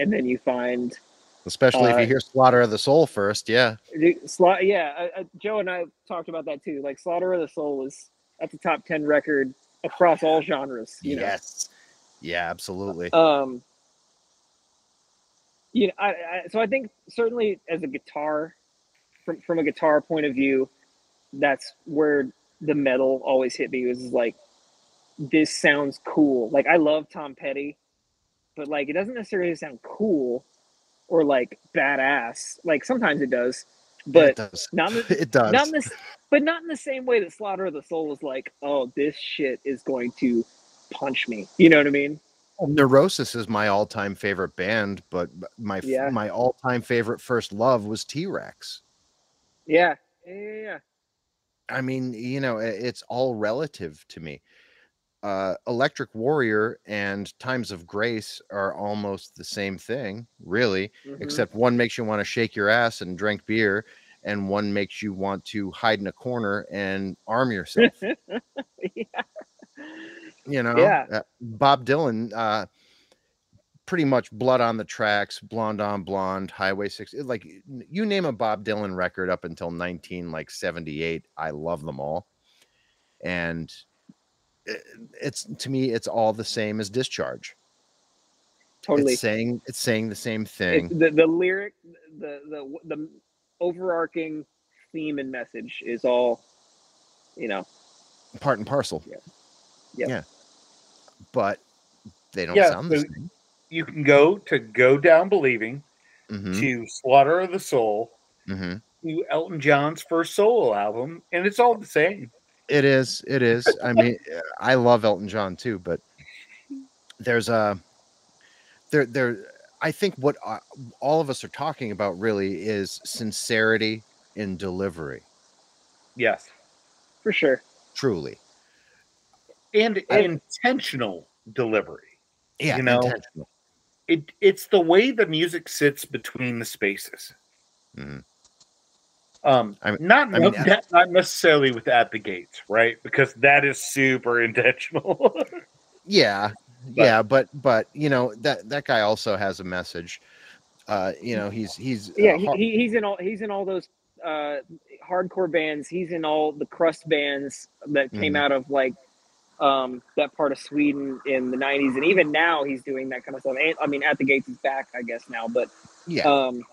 and then you find especially if Uh, you hear slaughter of the soul first yeah. Sla- yeah uh, uh, joe and i talked about that too like slaughter of the soul is at the top 10 record across all genres you know? Yes. Yeah absolutely. Um you know I, I so i think certainly as a guitar from from a guitar point of view that's where the metal always hit me was like this sounds cool like i love tom petty but like it doesn't necessarily sound cool or like badass like sometimes it does it but does not in the, it does not this but not in the same way that slaughter of the soul is like oh this shit is going to punch me you know what i mean um, Neurosis is my all-time favorite band, but my Yeah. my all-time favorite first love was T-Rex. yeah yeah yeah, yeah. I mean, you know, it's all relative to me. Uh, Electric Warrior and Times of Grace are almost the same thing, really, Mhm. except one makes you want to shake your ass and drink beer, and one makes you want to hide in a corner and arm yourself. yeah. you know, Yeah. Uh, Bob Dylan, uh, pretty much Blood on the Tracks, Blonde on Blonde, Highway Six. Like you name a Bob Dylan record up until nineteen like seventy eight, I love them all, and it's to me, it's all the same as Discharge. Totally. It's saying it's saying the same It's thing. the the lyric, the the the overarching theme and message is all, you know. part and parcel. Yeah. Yep. Yeah. But they don't Yeah, sound the so- same. You can go to Go Down Believing, hmm to Slaughter of the Soul, hmm to Elton John's first solo album, and it's all the same. It is. It is. I mean, I love Elton John too, but there's a there there. I think what uh, all of us are talking about really is sincerity in delivery. Yes. For sure. Truly, And I- intentional delivery. yeah, You know, intentional. It it's the way the music sits between the spaces. Mhm. Um, I mean- not I mean, not, not necessarily with at the gates, right? Because that is super intentional. Yeah, But- yeah, but but you know that that guy also has a message. Uh, you know, he's he's uh, Yeah, he, he, he's in all he's in all those uh hardcore bands. He's in all the crust bands that came Mhm. out of like um that part of Sweden in the 90s and even now he's doing that kind of stuff. And, I mean at the gates is back I guess now, but yeah, um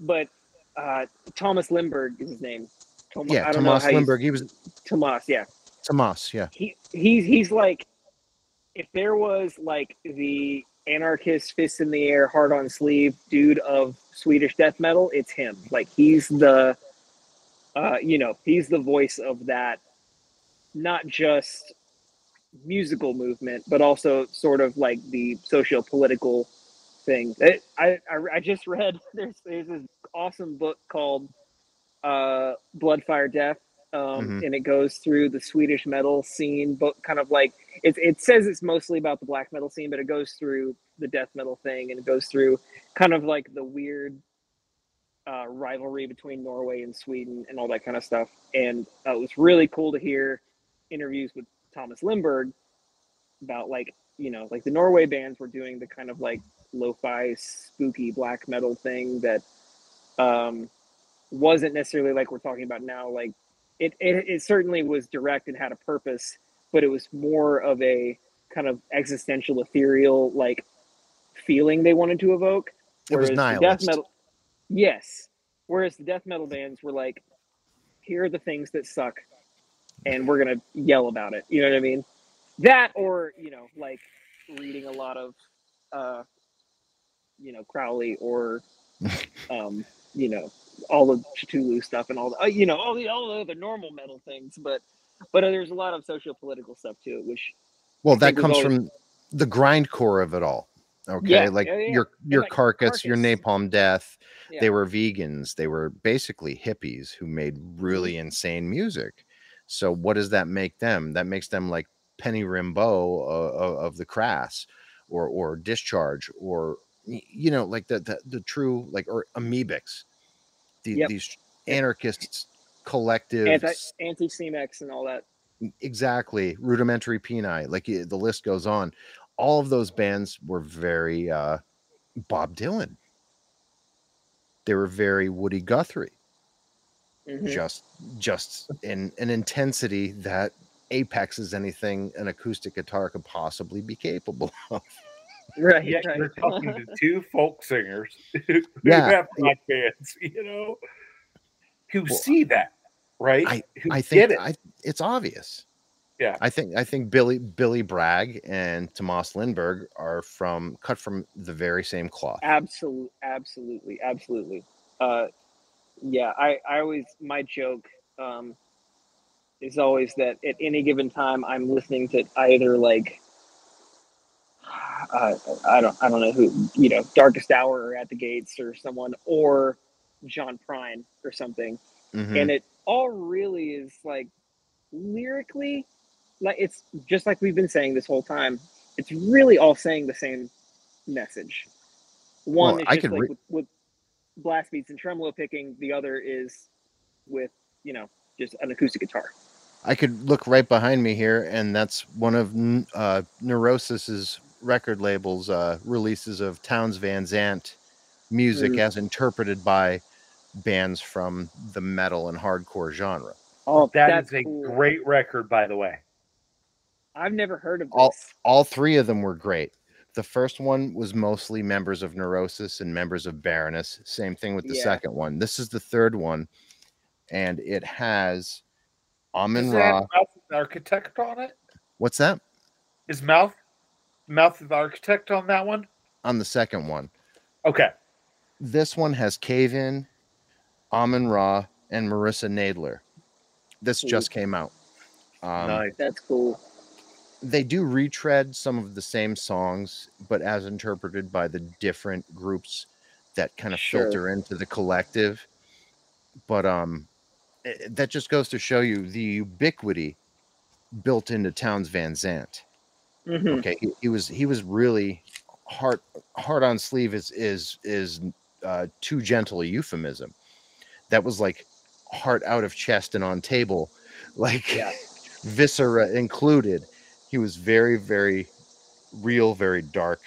but uh Thomas Lindberg is his name. Tom- yeah. I don't Tomas Lindberg. He was Tomas, yeah. Tomas. Yeah, he he's he's like if there was like the anarchist fist in the air hard on sleeve dude of swedish death metal it's him like he's the uh you know he's the voice of that not just musical movement but also sort of like the socio-political thing it, I, I i just read there's there's this awesome book called uh blood fire death um, Mhm. and it goes through the Swedish metal scene, but kind of like it, it says it's mostly about the black metal scene, but it goes through the death metal thing and it goes through kind of like the weird uh, rivalry between Norway and Sweden and all that kind of stuff. And uh, it was really cool to hear interviews with Thomas Lindberg about like, you know, like the Norway bands were doing the kind of like lo fi, spooky black metal thing that um, wasn't necessarily like we're talking about now, like it, it, it certainly was direct and had a purpose, but it was more of a kind of existential, ethereal like feeling they wanted to evoke. it was the nihilist. death metal, yes. Whereas the death metal bands were like, here are the things that suck, and we're gonna yell about it. You know what I mean? That or you know, like reading a lot of, uh, you know, Crowley or, um, you know, all the Cthulhu stuff and all the, uh, you know, all the all the other normal metal things. But but uh, there's a lot of social political stuff to it, which Well, that comes always- from the grindcore of it all. Okay, Yeah, like yeah, yeah. your your like, carcass, your napalm death. They were vegans. They were basically hippies who made really Mm-hmm. insane music. So what does that make them? That makes them like Penny Rimbaud uh, of the Crass, or or Discharge, or you know, like the the, the true like or Amebix. The, Yep. These anarchists collective anti CMX and all that. exactly rudimentary peni like the list goes on all of those bands were very uh bob dylan they were very woody guthrie Mhm. just just in an intensity that apexes anything an acoustic guitar could possibly be capable of Right, Yet right. you're talking to two folk singers who Yeah. have rock bands, you know, who Well, see that, right? who i get think it. I, it's obvious Yeah. i think i think billy billy bragg and tomas lindberg are from cut from the very same cloth Absolutely, absolutely, absolutely. Uh, yeah, I, I always my joke um, is always that at any given time I'm listening to either like uh, I don't I don't know who you know Darkest Hour or At the Gates or someone or John Prine or something, Mhm. and it all really is like lyrically like it's just like we've been saying this whole time. It's really all saying the same message. One Well, is I could like re- with, with blast beats and tremolo picking. The other is with you know just an acoustic guitar. I could look right behind me here, and that's one of uh, Neurosis's record labels uh, releases of Townes Van Zandt music Mhm. as interpreted by bands from the metal and hardcore genre. Oh, that's a cool. great record, by the way. I've never heard of this. All- All three of them were great. The first one was mostly members of Neurosis and members of Baroness. Same thing with the Yeah. second one. This is the third one, and it has Amun Does it Ra. Mouth Architect on it? What's that? Is Mouth Mouth of the Architect on that one? On the second one. Okay. This one has Cave In, Amenra, and Marissa Nadler. This Ooh. just came out. Um, nice. That's cool. They do retread some of the same songs, but as interpreted by the different groups that kind of Sure. filter into the collective. But um, eh, that just goes to show you the ubiquity built into Townes Van Zandt. Mhm. Okay, he, he was he was really hard hard on sleeve is is is uh, too gentle a euphemism. That was like heart out of chest and on table, like Yeah. viscera included. He was very very real, very dark.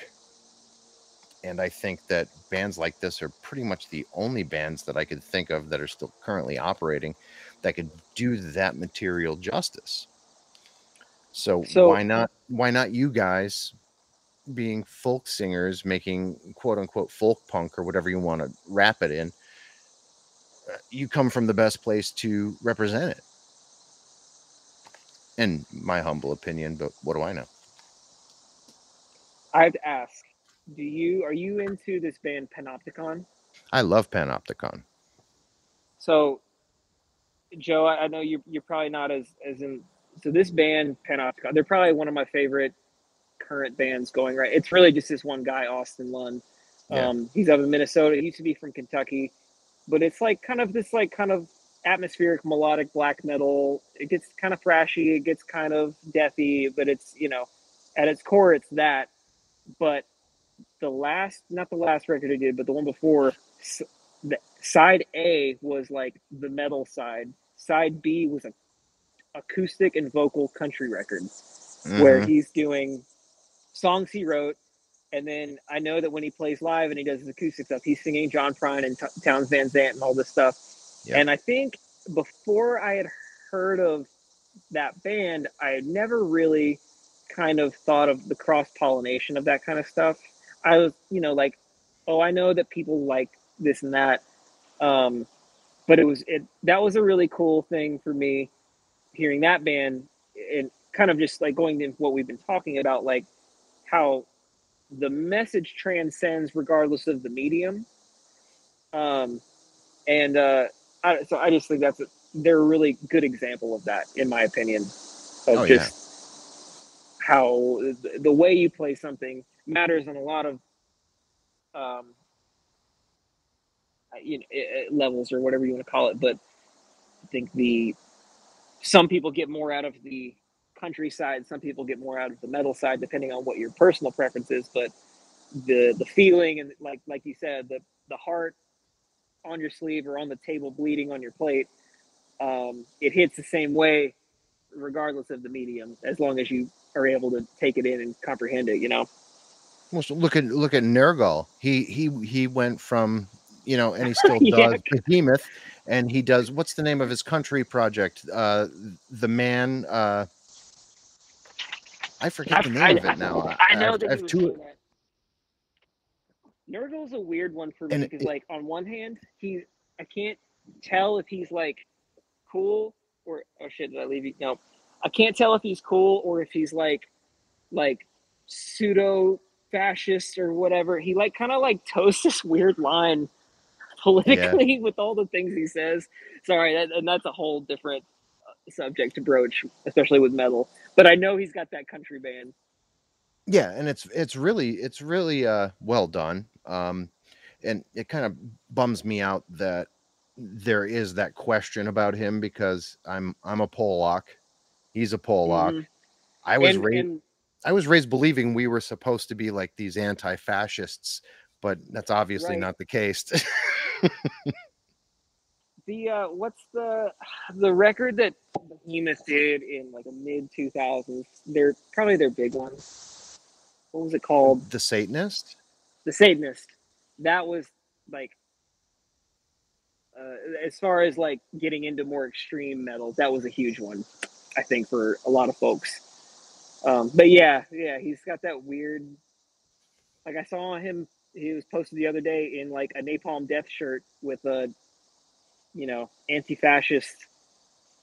And I think that bands like this are pretty much the only bands that I could think of that are still currently operating that could do that material justice. So, So- why not why not you guys being folk singers making quote unquote folk punk or whatever you want to wrap it in uh, you come from the best place to represent it in my humble opinion but what do i know I have to ask: Do you are you into this band Panopticon? i love panopticon So, Joe, I I know you're you're probably not as as in. So this band Panopticon, they're probably one of my favorite current bands going right. It's really just this one guy, Austin Lunn. Yeah. Um, he's out of Minnesota. He used to be from Kentucky, but it's like kind of this like kind of atmospheric melodic black metal. It gets kind of thrashy. It gets kind of deathy, but it's you know, at its core, it's that. But the last, not the last record he did, but the one before, the side A was like the metal side. Side B was a acoustic and vocal country records where Mhm. he's doing songs he wrote. And then I know that when he plays live and he does his acoustic stuff, he's singing John Prine and T- Townes Van Zandt and all this stuff. And I think before I had heard of that band, I had never really kind of thought of the cross pollination of that kind of stuff. I was, you know, like, oh, I know that people like this and that. Um, but it was it that was a really cool thing for me hearing that band and kind of just like going to what we've been talking about, like how the message transcends regardless of the medium. Um, and uh, I, so I just think that's a, they're a really good example of that, in my opinion, of Oh, yeah. just how the, the way you play something matters on a lot of um, you know, eh, eh, levels or whatever you want to call it. But I think the some people get more out of the countryside, some people get more out of the metal side, depending on what your personal preference is. But the the feeling and like like you said, the the heart on your sleeve or on the table bleeding on your plate, um, it hits the same way regardless of the medium, as long as you are able to take it in and comprehend it. You know. Well, so look at look at Nergal. He he he went from you know, and he still Yeah. does Behemoth, and he does what's the name of his country project? Uh, the man. Uh, I forget the name I, of it now. I know I've- that he was two- doing that. Nergal's a weird one for me because, like, on one hand, he I can't tell if he's like cool or oh shit, did I leave you? No, I can't tell if he's cool or if he's like like pseudo fascist or whatever. He like kind of like toes this weird line politically with all the things he says. Sorry, that, and that's a whole different uh, subject to broach, especially with metal. But I know he's got that country band. yeah and it's it's really it's really uh well done um and it kind of bums me out that there is that question about him because i'm i'm a polak he's a polak Mhm. I was and, raised. and I was raised believing we were supposed to be like these anti-fascists, but that's obviously Right. not the case. the uh, what's the the record that Behemoth did in like a mid two thousands? They're probably their big one. What was it called? the Satanist. The Satanist. That was like uh, as far as like getting into more extreme metal, that was a huge one, I think, for a lot of folks. Um, but yeah, yeah, he's got that weird. Like I saw him, he was posted the other day in like a Napalm Death shirt with a, you know, anti-fascist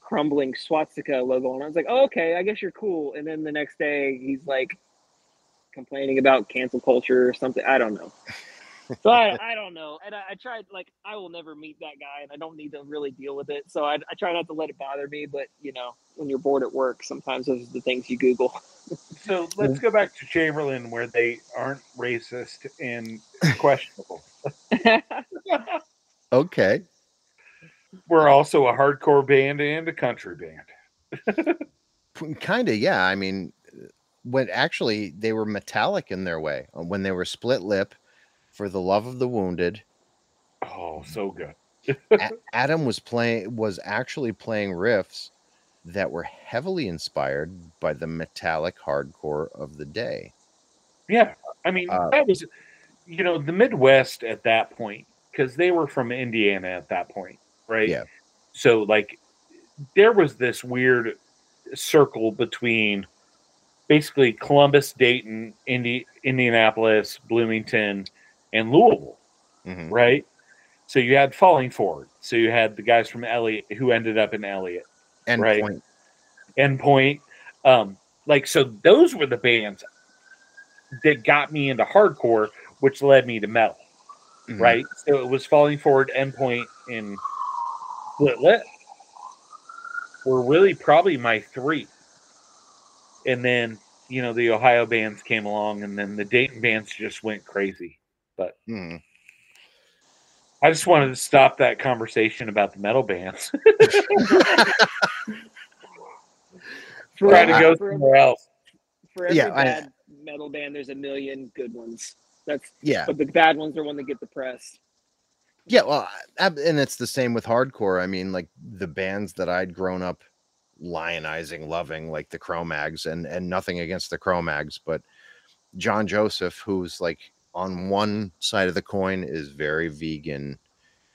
crumbling swastika logo, and I was like, oh, okay, I guess you're cool. And then the next day, he's like complaining about cancel culture or something. I don't know. So I, I don't know. And I, I tried, like, I will never meet that guy and I don't need to really deal with it. So I, I try not to let it bother me. But, you know, when you're bored at work, sometimes those are the things you Google. So let's go back to Chamberlain, where they aren't racist and questionable. Okay. We're also a hardcore band and a country band. Kind of, yeah. I mean, when actually they were metallic in their way uh, when they were split lip for the love of the wounded. Oh, so good. Adam was playing was actually playing riffs that were heavily inspired by the metallic hardcore of the day. Yeah, I mean Uh, that was, you know, the Midwest at that point because they were from Indiana at that point, right? Yeah. So like, there was this weird circle between basically Columbus, Dayton, Indi- Indianapolis, Bloomington, and Louisville, Mhm. right? So you had Falling Forward. So you had the guys from Elliott who ended up in Elliott. And Right. point, Endpoint. Um, like so those were the bands that got me into hardcore, which led me to metal, Mhm. right? So it was Falling Forward, Endpoint, and Split Lip were really probably my three. And then, you know, the Ohio bands came along and then the Dayton bands just went crazy. But Mhm. I just wanted to stop that conversation about the metal bands. For Try to go for every- somewhere else. For every Yeah, I- bad metal band, there's a million good ones. That's Yeah. but the bad ones are one that get the press. Yeah, well, I- I- and it's the same with hardcore. I mean, like the bands that I'd grown up lionizing, loving, like the Cro-Mags, and and nothing against the Cro-Mags, but John Joseph, who's like on one side of the coin, is very vegan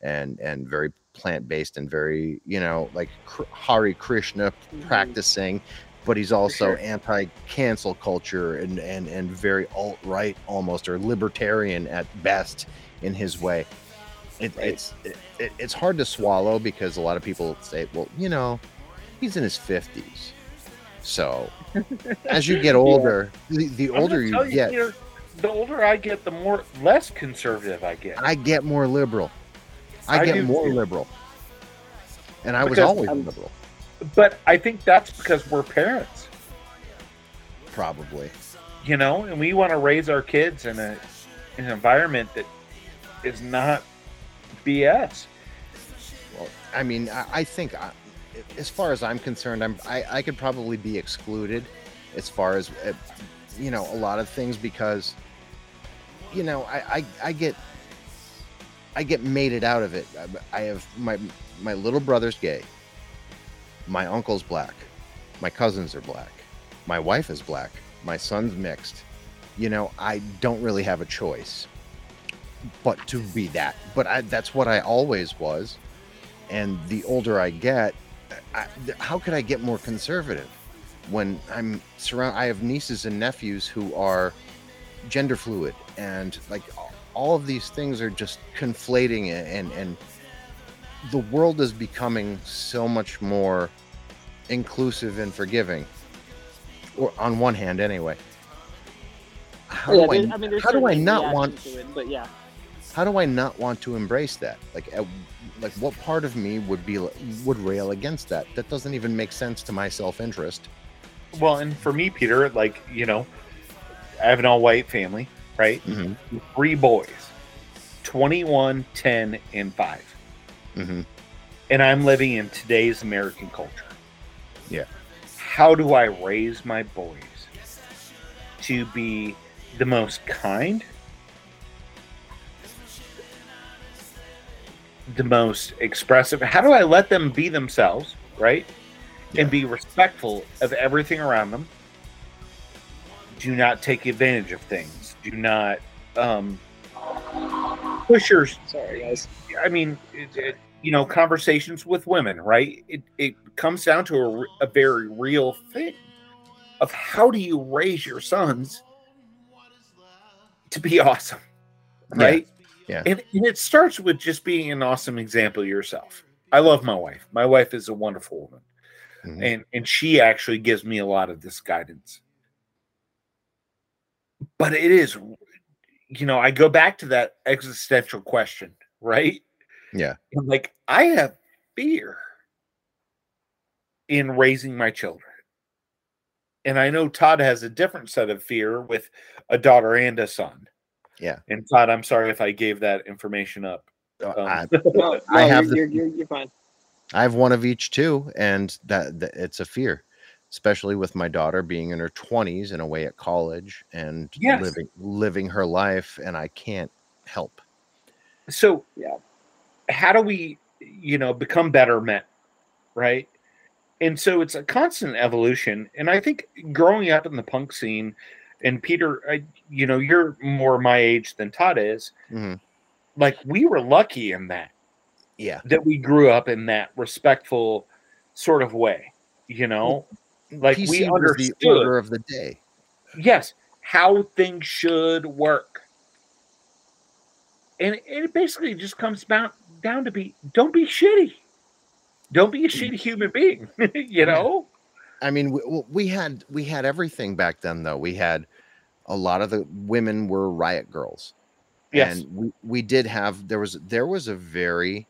and and very plant based and very you know like Hare Krishna Mhm. practicing, but he's also sure. anti-cancel culture and and and very alt right almost or libertarian at best in his way. It, Right. It's it, it- it's hard to swallow because a lot of people say, well, you know, he's in his fifties, so as you get older, the, the older you tell get, the older I get, the more less conservative I get. I get more liberal. I, I get more too. liberal, and I was always I'm- liberal, But I think that's because we're parents, probably. you know, and we want to raise our kids in a in an environment that is not BS. Well, I mean, I, I think, I, as far as I'm concerned, I'm I, I could probably be excluded as far as uh, you know a lot of things because you know I I, I get I get mated out of it. I, I have my my little brother's gay, my uncle's black, my cousins are black, my wife is black, my son's mixed. You know, I don't really have a choice but to be that. But I, that's what I always was. And the older I get, I, how could I get more conservative when I'm surround? I have nieces and nephews who are gender fluid, and like all of these things are just conflating, and and, and the world is becoming so much more inclusive and forgiving. Or on one hand, anyway. How yeah, do I, I mean, how do I not want to it, but yeah, how do I not want to embrace that? Like, uh, like what part of me would be would rail against that? That doesn't even make sense to my self interest. Well, and for me, Peter, like you know, I have an all-white family, right? Mm-hmm. Three boys, 21, 10, and five. Mm-hmm. and I'm living in today's American culture. Yeah. how do I raise my boys to be the most kind, the most expressive? How do I let them be themselves, right? And be respectful of everything around them. Do not take advantage of things. Do not um, push your Sorry, guys. I mean, it, it, you know, conversations with women, right? It, it comes down to a, a very real thing of how do you raise your sons to be awesome, right? Yeah. And, and it starts with just being an awesome example yourself. I love my wife. My wife is a wonderful woman, Mhm. and and she actually gives me a lot of this guidance. But it is, you know, I go back to that existential question, right? Yeah. And like I have fear in raising my children. And I know Todd has a different set of fear with a daughter and a son. Yeah. And Todd, I'm sorry if I gave that information up. Uh, Um, I, No, I no, have you're, the- you're, you're, you're fine. I have one of each too, and that, that it's a fear, especially with my daughter being in her twenties and away at college and Yes. living living her life, and I can't help. so Yeah. How do we you know become better men right? And so it's a constant evolution. And i think growing up in the punk scene and peter I, you know you're more my age than todd is Mhm. like we were lucky in that. Yeah, that we grew up in that respectful sort of way you know? Like we PC the understood order of the day. yes how things should work. And it- it basically just comes down down to be don't be shitty. Don't be a shitty mm. human being you mm. know? I mean, we, we had we had everything back then, though. We had a lot of the women were riot girls, yes. And we we did have there was there was a very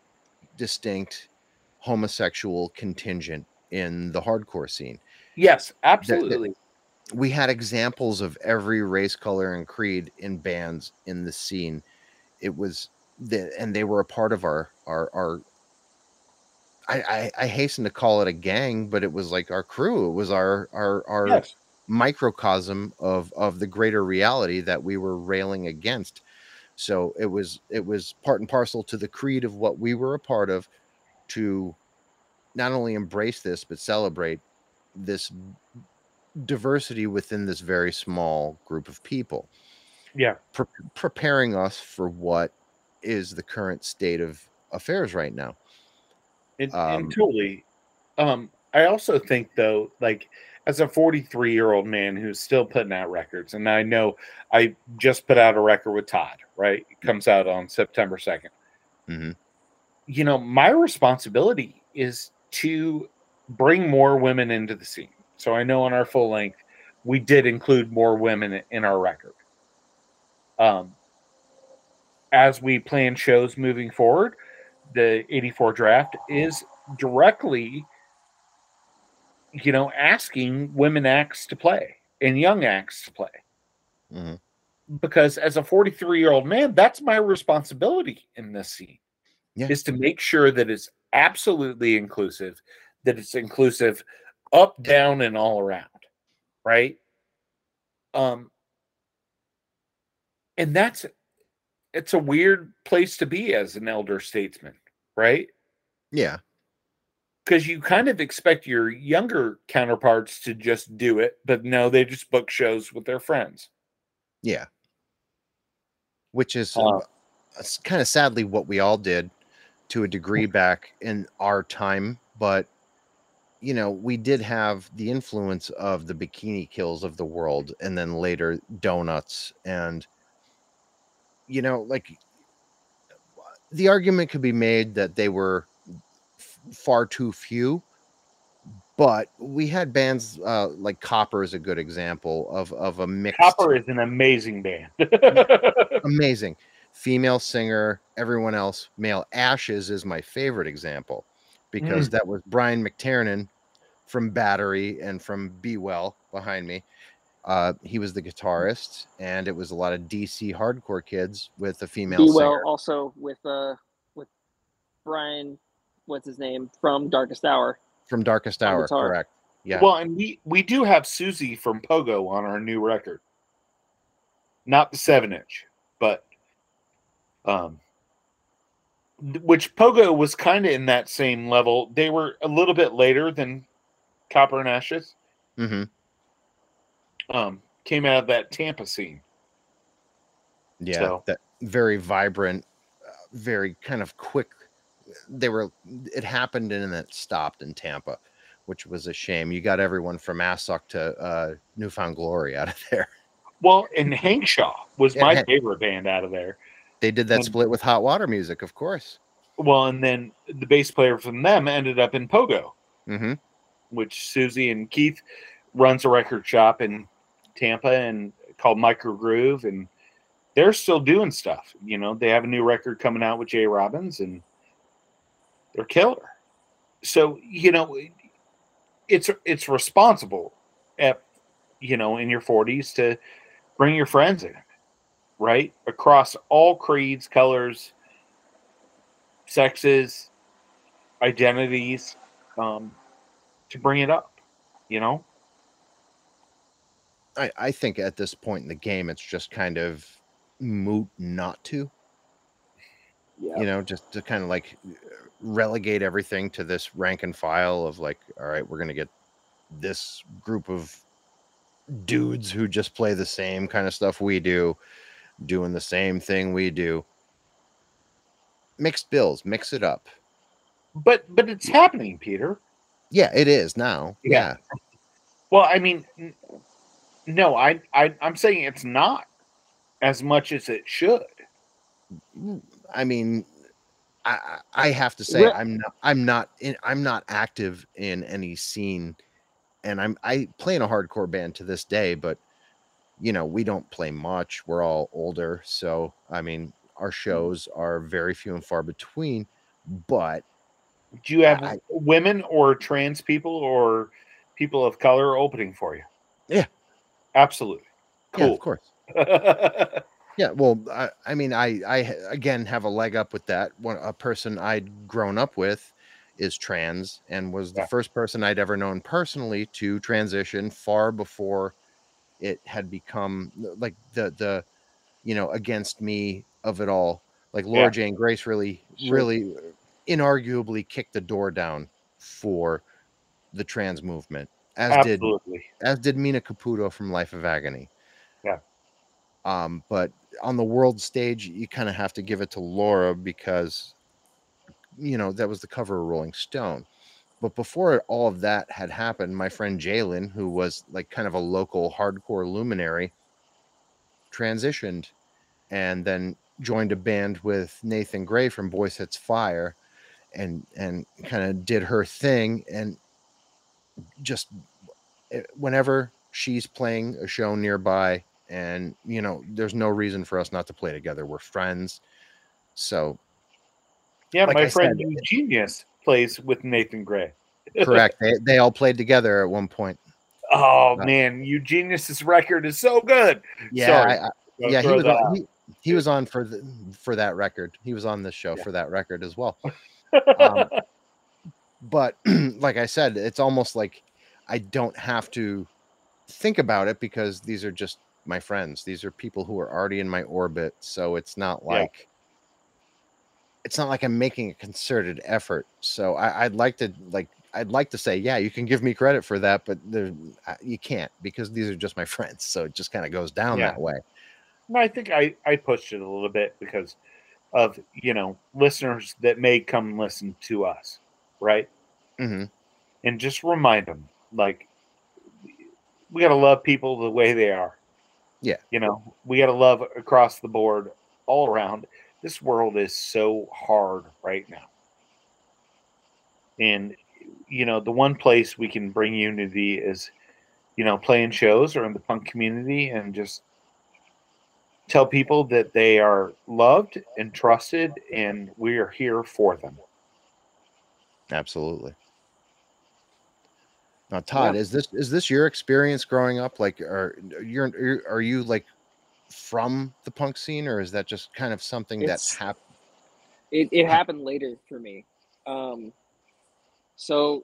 distinct homosexual contingent in the hardcore scene. yes absolutely. we had examples of every race, color, and creed in bands in the scene. It was the and they were a part of our our our. I, I I hasten to call it a gang, but it was like our crew. It was our our our yes microcosm of of the greater reality that we were railing against. So it was it was part and parcel to the creed of what we were a part of, to not only embrace this but celebrate this diversity within this very small group of people, yeah pre- preparing us for what is the current state of affairs right now. and, Um, and totally um i also think though like as a 43 year old man who's still putting out records and i know i just put out a record with todd right it comes out on september 2nd Mhm. you know my responsibility is to bring more women into the scene so i know on our full length we did include more women in our record um as we plan shows moving forward the 84 draft is directly you know asking women acts to play and young acts to play Mhm. because as a 43 year old man that's my responsibility in this scene Yeah. is to make sure that it's absolutely inclusive that it's inclusive up down and all around right um and that's it's a weird place to be as an elder statesman right Yeah, because you kind of expect your younger counterparts to just do it, but no, they just book shows with their friends. yeah. Which is Uh, kind of sadly what we all did to a degree back in our time, but you know, we did have the influence of the bikini kills of the world and then later donuts and you know, like the argument could be made that they were f- far too few but we had bands uh, like Copper is a good example of of a mixed Copper is an amazing band. amazing. Female singer everyone else male. Ashes is my favorite example because that was brian mcternan from battery and from be well behind me uh, he was the guitarist and it was a lot of dc hardcore kids with a female Be singer well also with uh with Brian, what's his name from Darkest Hour. from darkest hour guitar. correct Yeah. Well, and we we do have Susie from Pogo on our new record. Not the seven inch, but um, which Pogo was kind of in that same level. They were a little bit later than Copper and Ashes. hmm Um, came out of that Tampa scene. Yeah, So- that very vibrant, uh, very kind of quick. They were. It happened and then it stopped in Tampa, which was a shame. You got everyone from Assück to uh, New Found Glory out of there. Well, and Hank Shaw was Yeah, my Hank- favorite band out of there. They did that And- split with Hot Water Music, of course. Well, and then the bass player from them ended up in Pogo. hmm which Susie and Keith runs a record shop in Tampa and called Micro Groove, and they're still doing stuff. You know, they have a new record coming out with J. Robbins, and they're killer. So you know, it's it's responsible at you know in your forties to bring your friends in, right across all creeds, colors, sexes, identities. Um, to bring it up, you know? I, I think at this point in the game, it's just kind of moot not to. Yeah. you know, just to kind of like relegate everything to this rank and file of like, all right, we're gonna get this group of dudes who just play the same kind of stuff we do, doing the same thing we do. Mixed bills, mix it up. But but it's happening, Peter. Yeah, it is now. Yeah. Yeah. Well, I mean, no, I, I I'm saying it's not as much as it should. I mean, I I have to say I'm not I'm not in, I'm not active in any scene, and I'm I play in a hardcore band to this day, but you know we don't play much. We're all older, so I mean our hmm. shows are very few and far between. But Do you have I- women or trans people or people of color opening for you? Yeah. Absolutely. yeah, of course, yeah. Well, I, I mean, I I again have a leg up with that. One a person I'd grown up with is trans and was the Yeah. first person I'd ever known personally to transition far before it had become like the the you know against me of it all. Like Laura Yeah. Jane Grace really Sure. really inarguably kicked the door down for the trans movement as did as did Mina Caputo from Life of Agony. Yeah. Um, but on the world stage, you kind of have to give it to Laura because, you know, that was the cover of Rolling Stone. But before all of that had happened, my friend Jalen, who was like kind of a local hardcore luminary, transitioned and then joined a band with Nathan Gray from Boy Sets Fire and and kind of did her thing and just eh, whenever she's playing a show nearby and you know there's no reason for us not to play together we're friends so Yeah, Like my I friend said- Genius plays with Nathan Gray. correct they, they all played together at one point Oh Uh, man, Eugenius's record is so good. yeah. I, I, yeah he was on, he, he was on for the for that record he was on this show Yeah. for that record as well um, but like I said, it's almost like I don't have to think about it because these are just my friends. These are people who are already in my orbit. So it's not Yeah. like it's not like I'm making a concerted effort. So I, I'd like to like I'd like to say, yeah, you can give me credit for that, but there you can't because these are just my friends. So it just kind of goes down Yeah. that way. No, I think I, I pushed it a little bit because of you know listeners that may come listen to us, right? Hmm And just remind them like we got to love people the way they are. Yeah. you know we got to love across the board, all around. This world is so hard right now, and you know the one place we can bring unity is, you know, playing shows or in the punk community and just tell people that they are loved and trusted and we are here for them. Absolutely. Now, Todd, is this is this your experience growing up? Like, are you're are- you like from the punk scene, or is that just kind of something It's- happened? it, it happened later for me. Um, so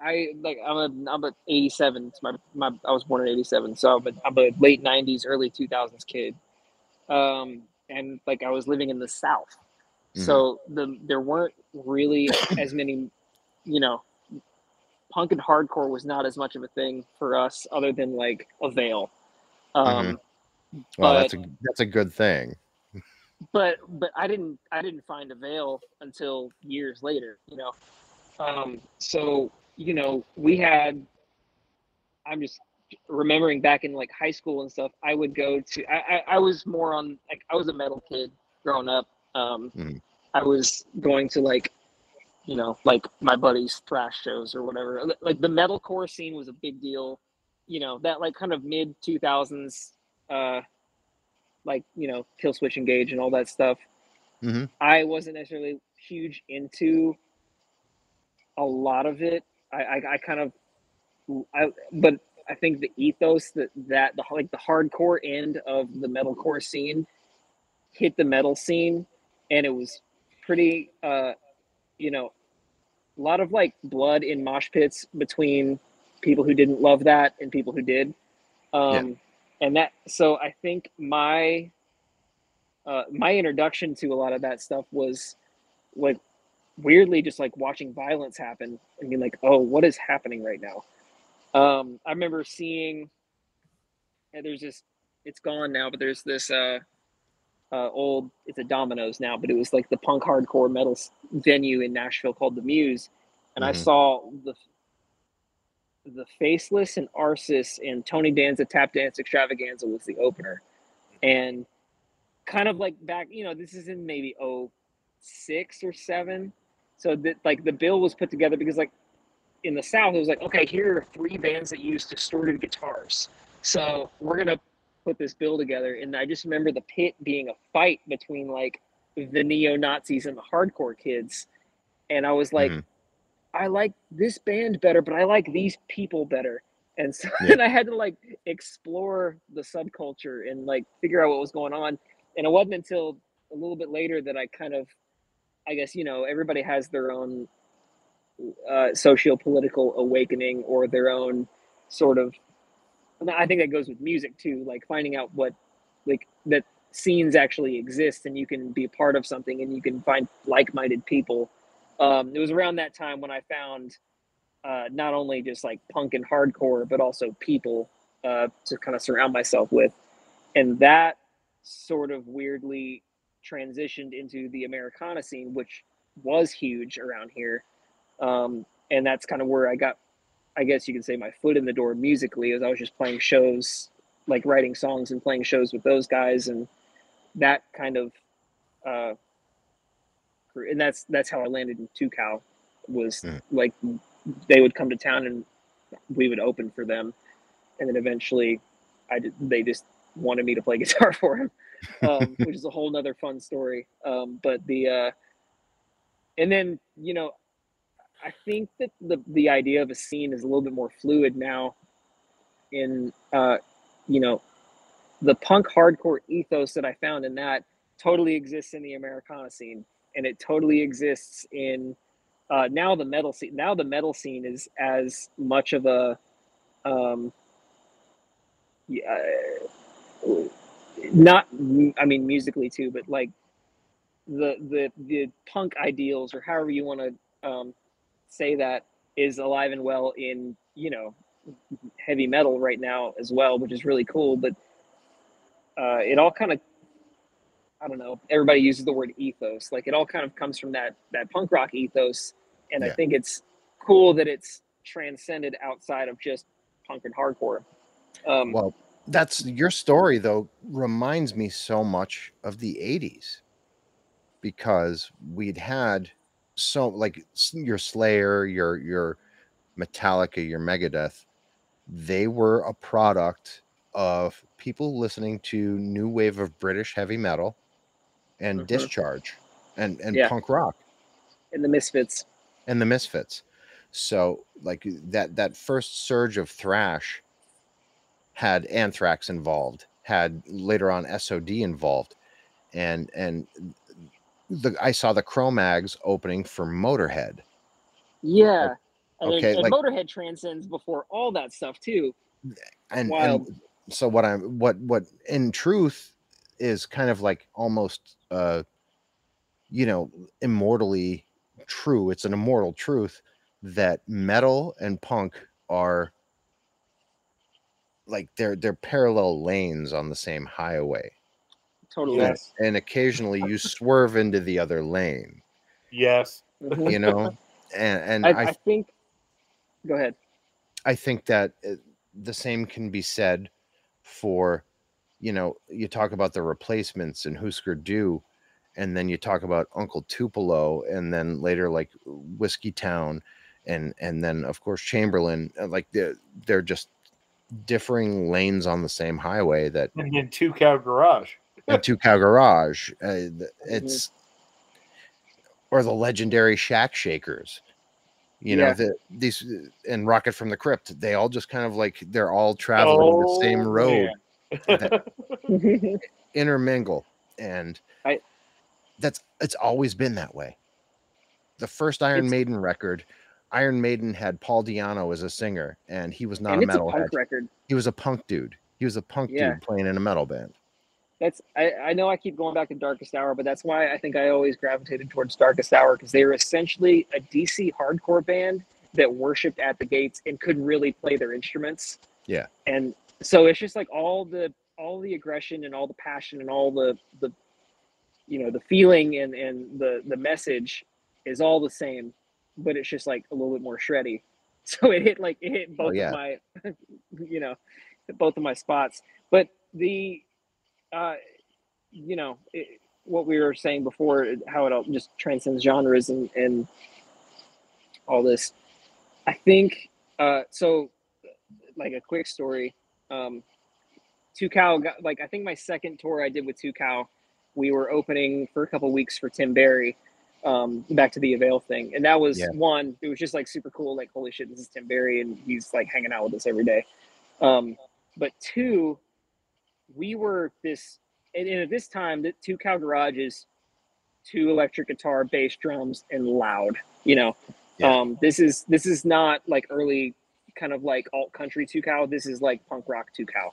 I like I'm a I'm a 87. It's my my I was born in 87, so I'm a, I'm a late 90s, early 2000s kid. Um, and like I was living in the South, Mhm. so the there weren't really as many, you know, punk and hardcore was not as much of a thing for us, other than like Avail. Um, Well, that's a that's a good thing. but but I didn't I didn't find Avail until years later, you know. Um, so you know we had. I'm just remembering back in like high school and stuff. I would go to. I I, I was more on like I was a metal kid growing up. Um, Mhm. I was going to like, you know, like my buddies' thrash shows or whatever. Like the metalcore scene was a big deal. You know that like kind of mid 2000s. Uh, like you know Killswitch Engage and all that stuff Mhm. i wasn't necessarily huge into a lot of it i i, I kind of i but i think the ethos that that the like the hardcore end of the metalcore scene hit the metal scene and it was pretty uh you know a lot of like blood in mosh pits between people who didn't love that and people who did. Um and that so i think my uh my introduction to a lot of that stuff was like weirdly just like watching violence happen and being like oh what is happening right now? Um i remember seeing and there's this it's gone now but there's this uh uh old it's a Domino's now but it was like the punk hardcore metal venue in nashville called the muse and i Mhm. saw the the Faceless and Arsis and Tony Danza Tap Dance Extravaganza was the opener. And kind of like back, you know, this is in maybe 06 or 7. So that like the bill was put together because like in the South it was like, okay, here are three bands that use distorted guitars. So we're gonna put this bill together. And I just remember the pit being a fight between like the neo Nazis and the hardcore kids. And I was like, Mhm. I like this band better, but I like these people better. And so Yeah. then I had to like explore the subculture and like figure out what was going on. And it wasn't until a little bit later that I kind of, I guess, you know, everybody has their own uh, socio-political awakening or their own sort of, and I think that goes with music too, like finding out what, like that scenes actually exist and you can be a part of something and you can find like-minded people um, it was around that time when I found uh, not only just like punk and hardcore, but also people uh, to kind of surround myself with. And that sort of weirdly transitioned into the Americana scene, which was huge around here. Um, and that's kind of where I got, I guess you could say, my foot in the door musically, as I was just playing shows, like writing songs and playing shows with those guys. And that kind of, uh, and that's that's how I landed in Cow. Was Mm. like they would come to town and we would open for them, and then eventually, I did, they just wanted me to play guitar for him, um, which is a whole nother fun story. Um, but the uh, and then you know, I think that the the idea of a scene is a little bit more fluid now. In uh, you know, the punk hardcore ethos that I found in that totally exists in the Americana scene, and it totally exists in uh, now the metal scene. Now the metal scene is as much of a um, yeah, not I mean musically too, but like the the the punk ideals or however you want to um, say that is alive and well in you know heavy metal right now as well, which is really cool. But uh, it all kind of I don't know. Everybody uses the word ethos. Like it all kind of comes from that that punk rock ethos, and I think it's cool that it's transcended outside of just punk and hardcore. Um, Well, that's your story though reminds me so much of the 80s because we'd had so like your Slayer, your your Metallica, your Megadeth, they were a product of people listening to new wave of British heavy metal and Mhm. discharge and and Yeah. punk rock and the Misfits. and the Misfits. So like that that first surge of thrash had Anthrax involved, had later on SOD involved, and and the I saw the Cro-Mags opening for Motorhead. Yeah, And, Okay, and like- Motorhead transcends before all that stuff too. and, Wild. and so what i'm what what in truth is kind of like almost uh you know immortally true it's an immortal truth that metal and punk are like they're they're parallel lanes on the same highway Totally. Yes. and occasionally you swerve into the other lane Yes. Mhm. you know and and I, I, I think. Go ahead. I think that uh, the same can be said for, you know, you talk about the replacements and Husker Du, and then you talk about Uncle Tupelo, and then later like Whiskeytown, and and then of course Chamberlain. uh, Like they're they're just differing lanes on the same highway that And then Two Cow Garage. And Two Cow Garage. Uh, th- it's or the legendary Shack Shakers. You know, the, these uh, and Rocket from the Crypt, they all just kind of like they're all traveling the same Oh, road, man. intermingle, and I- that's it's always been that way. The first Iron Maiden record, Iron Maiden had Paul Di'Anno as a singer, and he was not and a a metalhead. He was a punk dude. He was a punk Yeah. dude playing in a metal band. That's I, I know I keep going back to Darkest Hour, but that's why I think I always gravitated towards Darkest Hour because they were essentially a DC hardcore band that worshipped at the gates and couldn't really play their instruments. Yeah. And so it's just like all the all the aggression and all the passion and all the the you know the feeling and and the the message is all the same, but it's just like a little bit more shreddy. So it hit like it hit oh, both yeah. of my you know both of my spots. But the uh, you know, it, what we were saying before, how it all just transcends genres and, and all this. I think, uh, so like a quick story, um, Two Cow got, like, I think my second tour I did with Two Cow, we were opening for a couple weeks for Tim Barry, um, back to the Avail thing. And that was Yeah. one, it was just like super cool. Like, holy shit, this is Tim Barry. And he's like hanging out with us every day. Um, but two, we were this and, and at this time the two cow garages two electric guitar bass drums and loud you know? Yeah. um this is this is not like early kind of like alt country two cow. This is like punk rock two cow.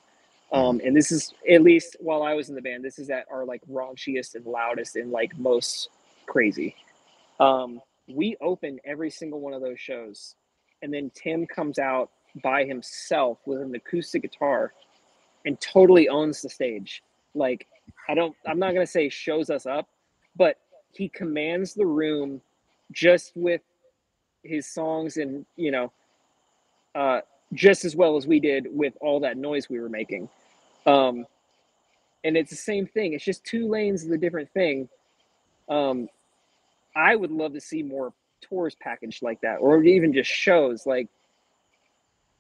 Um and this is at least while i was in the band this is at our like raunchiest and loudest and like most crazy. Um we open every single one of those shows and then tim comes out by himself with an acoustic guitar and totally owns the stage. Like I don't I'm not to say shows us up, but he commands the room just with his songs and, you know, uh just as well as we did with all that noise we were making. Um and it's the same thing. It's just two lanes of a different thing. Um I would love to see more tours packaged like that or even just shows like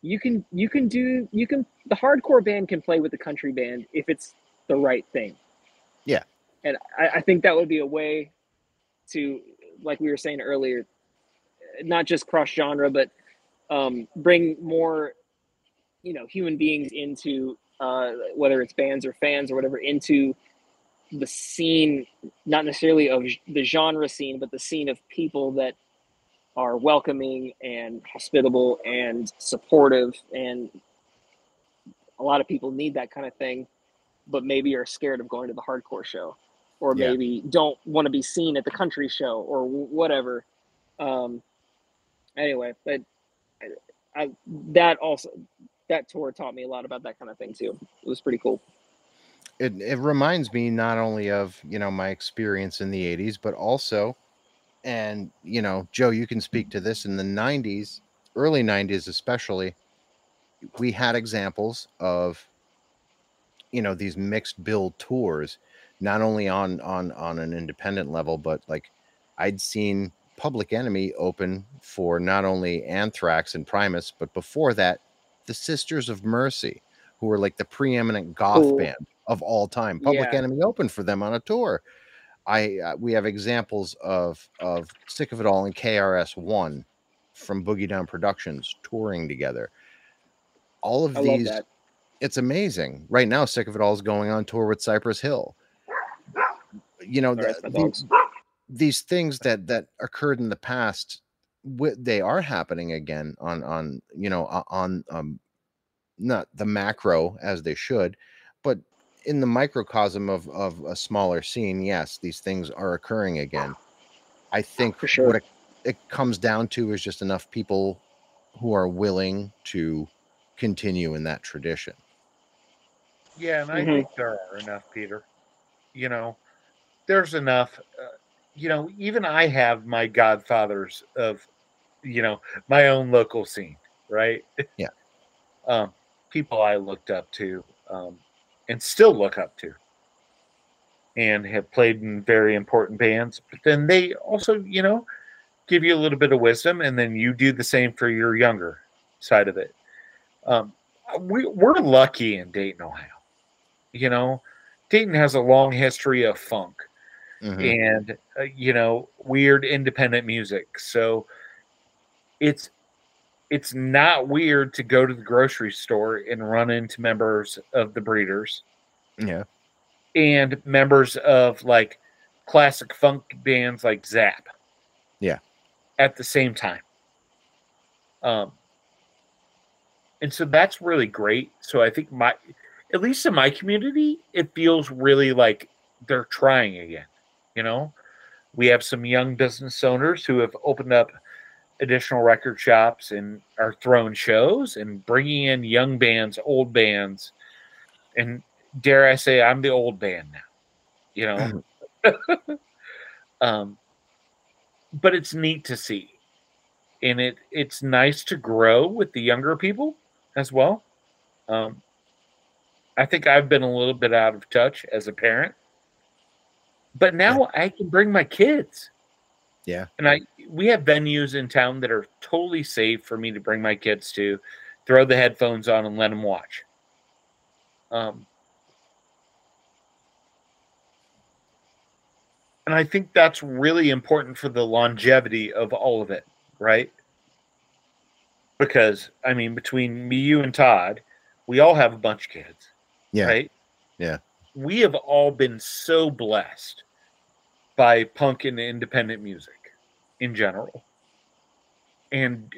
you can you can do you can the hardcore band can play with the country band if it's the right thing Yeah. and i, I think that would be a way to like we were saying earlier not just cross genre but um, bring more you know human beings into uh, whether it's bands or fans or whatever into the scene not necessarily of the genre scene but the scene of people that are welcoming and hospitable and supportive and a lot of people need that kind of thing but maybe are scared of going to the hardcore show or Yeah. maybe don't want to be seen at the country show or whatever. Um anyway but I, I that also that tour taught me a lot about that kind of thing too. It was pretty cool. It, it reminds me not only of you know my experience in the 80s but also and you know joe you can speak to this in the 90s early 90s especially we had examples of you know these mixed bill tours not only on on on an independent level but like i'd seen public enemy open for not only anthrax and primus but before that the sisters of mercy who were like the preeminent goth Cool. band of all time public Yeah. enemy opened for them on a tour i uh, we have examples of of sick of it all and krs1 from boogie down productions touring together all of i these it's amazing. Right now, Sick of It All is going on tour with Cypress Hill. You know, the- my the- dogs. these things that that occurred in the past they are happening again on on you know on um not the macro as they should in the microcosm of of a smaller scene yes these things are occurring again i think For sure. what it, it comes down to is just enough people who are willing to continue in that tradition Yeah, and I Mhm. think there are enough, Peter. You know, there's enough. Uh, you know, even I have my godfathers of, you know, my own local scene, right? Yeah. um, people I looked up to, um, and still look up to, and have played in very important bands. But then they also, you know, give you a little bit of wisdom, and then you do the same for your younger side of it. Um, we, we're lucky in Dayton, Ohio. You know, Dayton has a long history of funk Mhm. and uh, you know weird independent music. So it's it's not weird to go to the grocery store and run into members of the Breeders yeah and members of like classic funk bands like Zapp. Yeah. At the same time. Um and so that's really great. So I think my at least in my community, it feels really like they're trying again. You know, we have some young business owners who have opened up additional record shops and are throwing shows and bringing in young bands, old bands, and dare I say, I'm the old band now. You know, um, but it's neat to see, and it it's nice to grow with the younger people as well. Um, I think I've been a little bit out of touch as a parent, but now I can bring my kids. Yeah. And I we have venues in town that are totally safe for me to bring my kids to, throw the headphones on and let them watch. Um and I think that's really important for the longevity of all of it, right? Because I mean, between me, you, and Todd, we all have a bunch of kids, Yeah. right? Yeah. We have all been so blessed by punk and independent music in general, and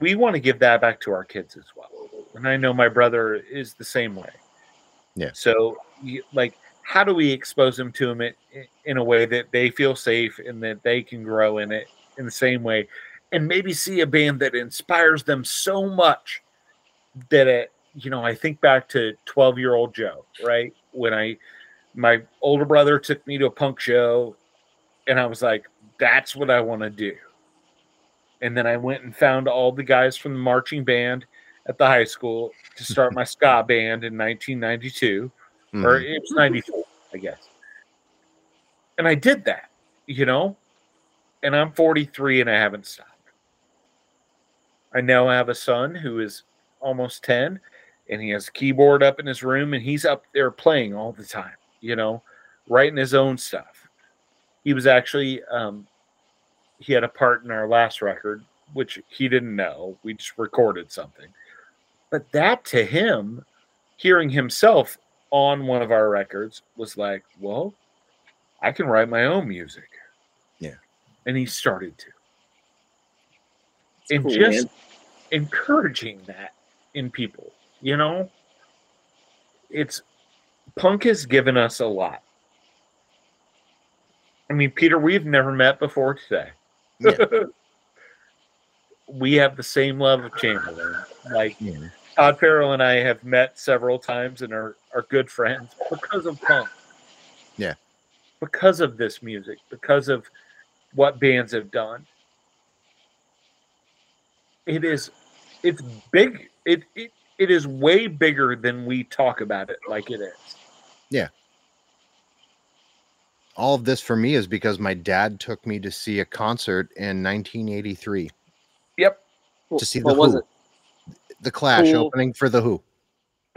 we want to give that back to our kids as well. And I know my brother is the same way. Yeah. So, like, how do we expose them to them in, a way that they feel safe and that they can grow in it in the same way, and maybe see a band that inspires them so much that it, you know, I think back to twelve year old Joe, right? When I, my older brother took me to a punk show, and I was like, that's what I want to do. And then I went and found all the guys from the marching band at the high school to start my ska band in 1992 or Mhm. it was 94 i guess and i did that you know and i'm 43 and i haven't stopped i now have a son who is almost 10 and he has a keyboard up in his room and he's up there playing all the time you know writing his own stuff he was actually um he had a part in our last record which he didn't know we just recorded something but that to him hearing himself on one of our records was like, well, I can write my own music. Yeah. And he started to. It's and cool, just man. encouraging that in people, you know? It's punk has given us a lot. I mean, Peter, we've never met before today. Yeah. we have the same love of Chamberlain. Like Yeah. Todd Farrell and I have met several times and are, are good friends because of punk. Yeah. Because of this music, because of what bands have done. It is it's big. It it, it is way bigger than we talk about it like it is. All of this for me is because my dad took me to see a concert in 1983 Yep. To see the what was Who. it? the clash Cool. opening for the who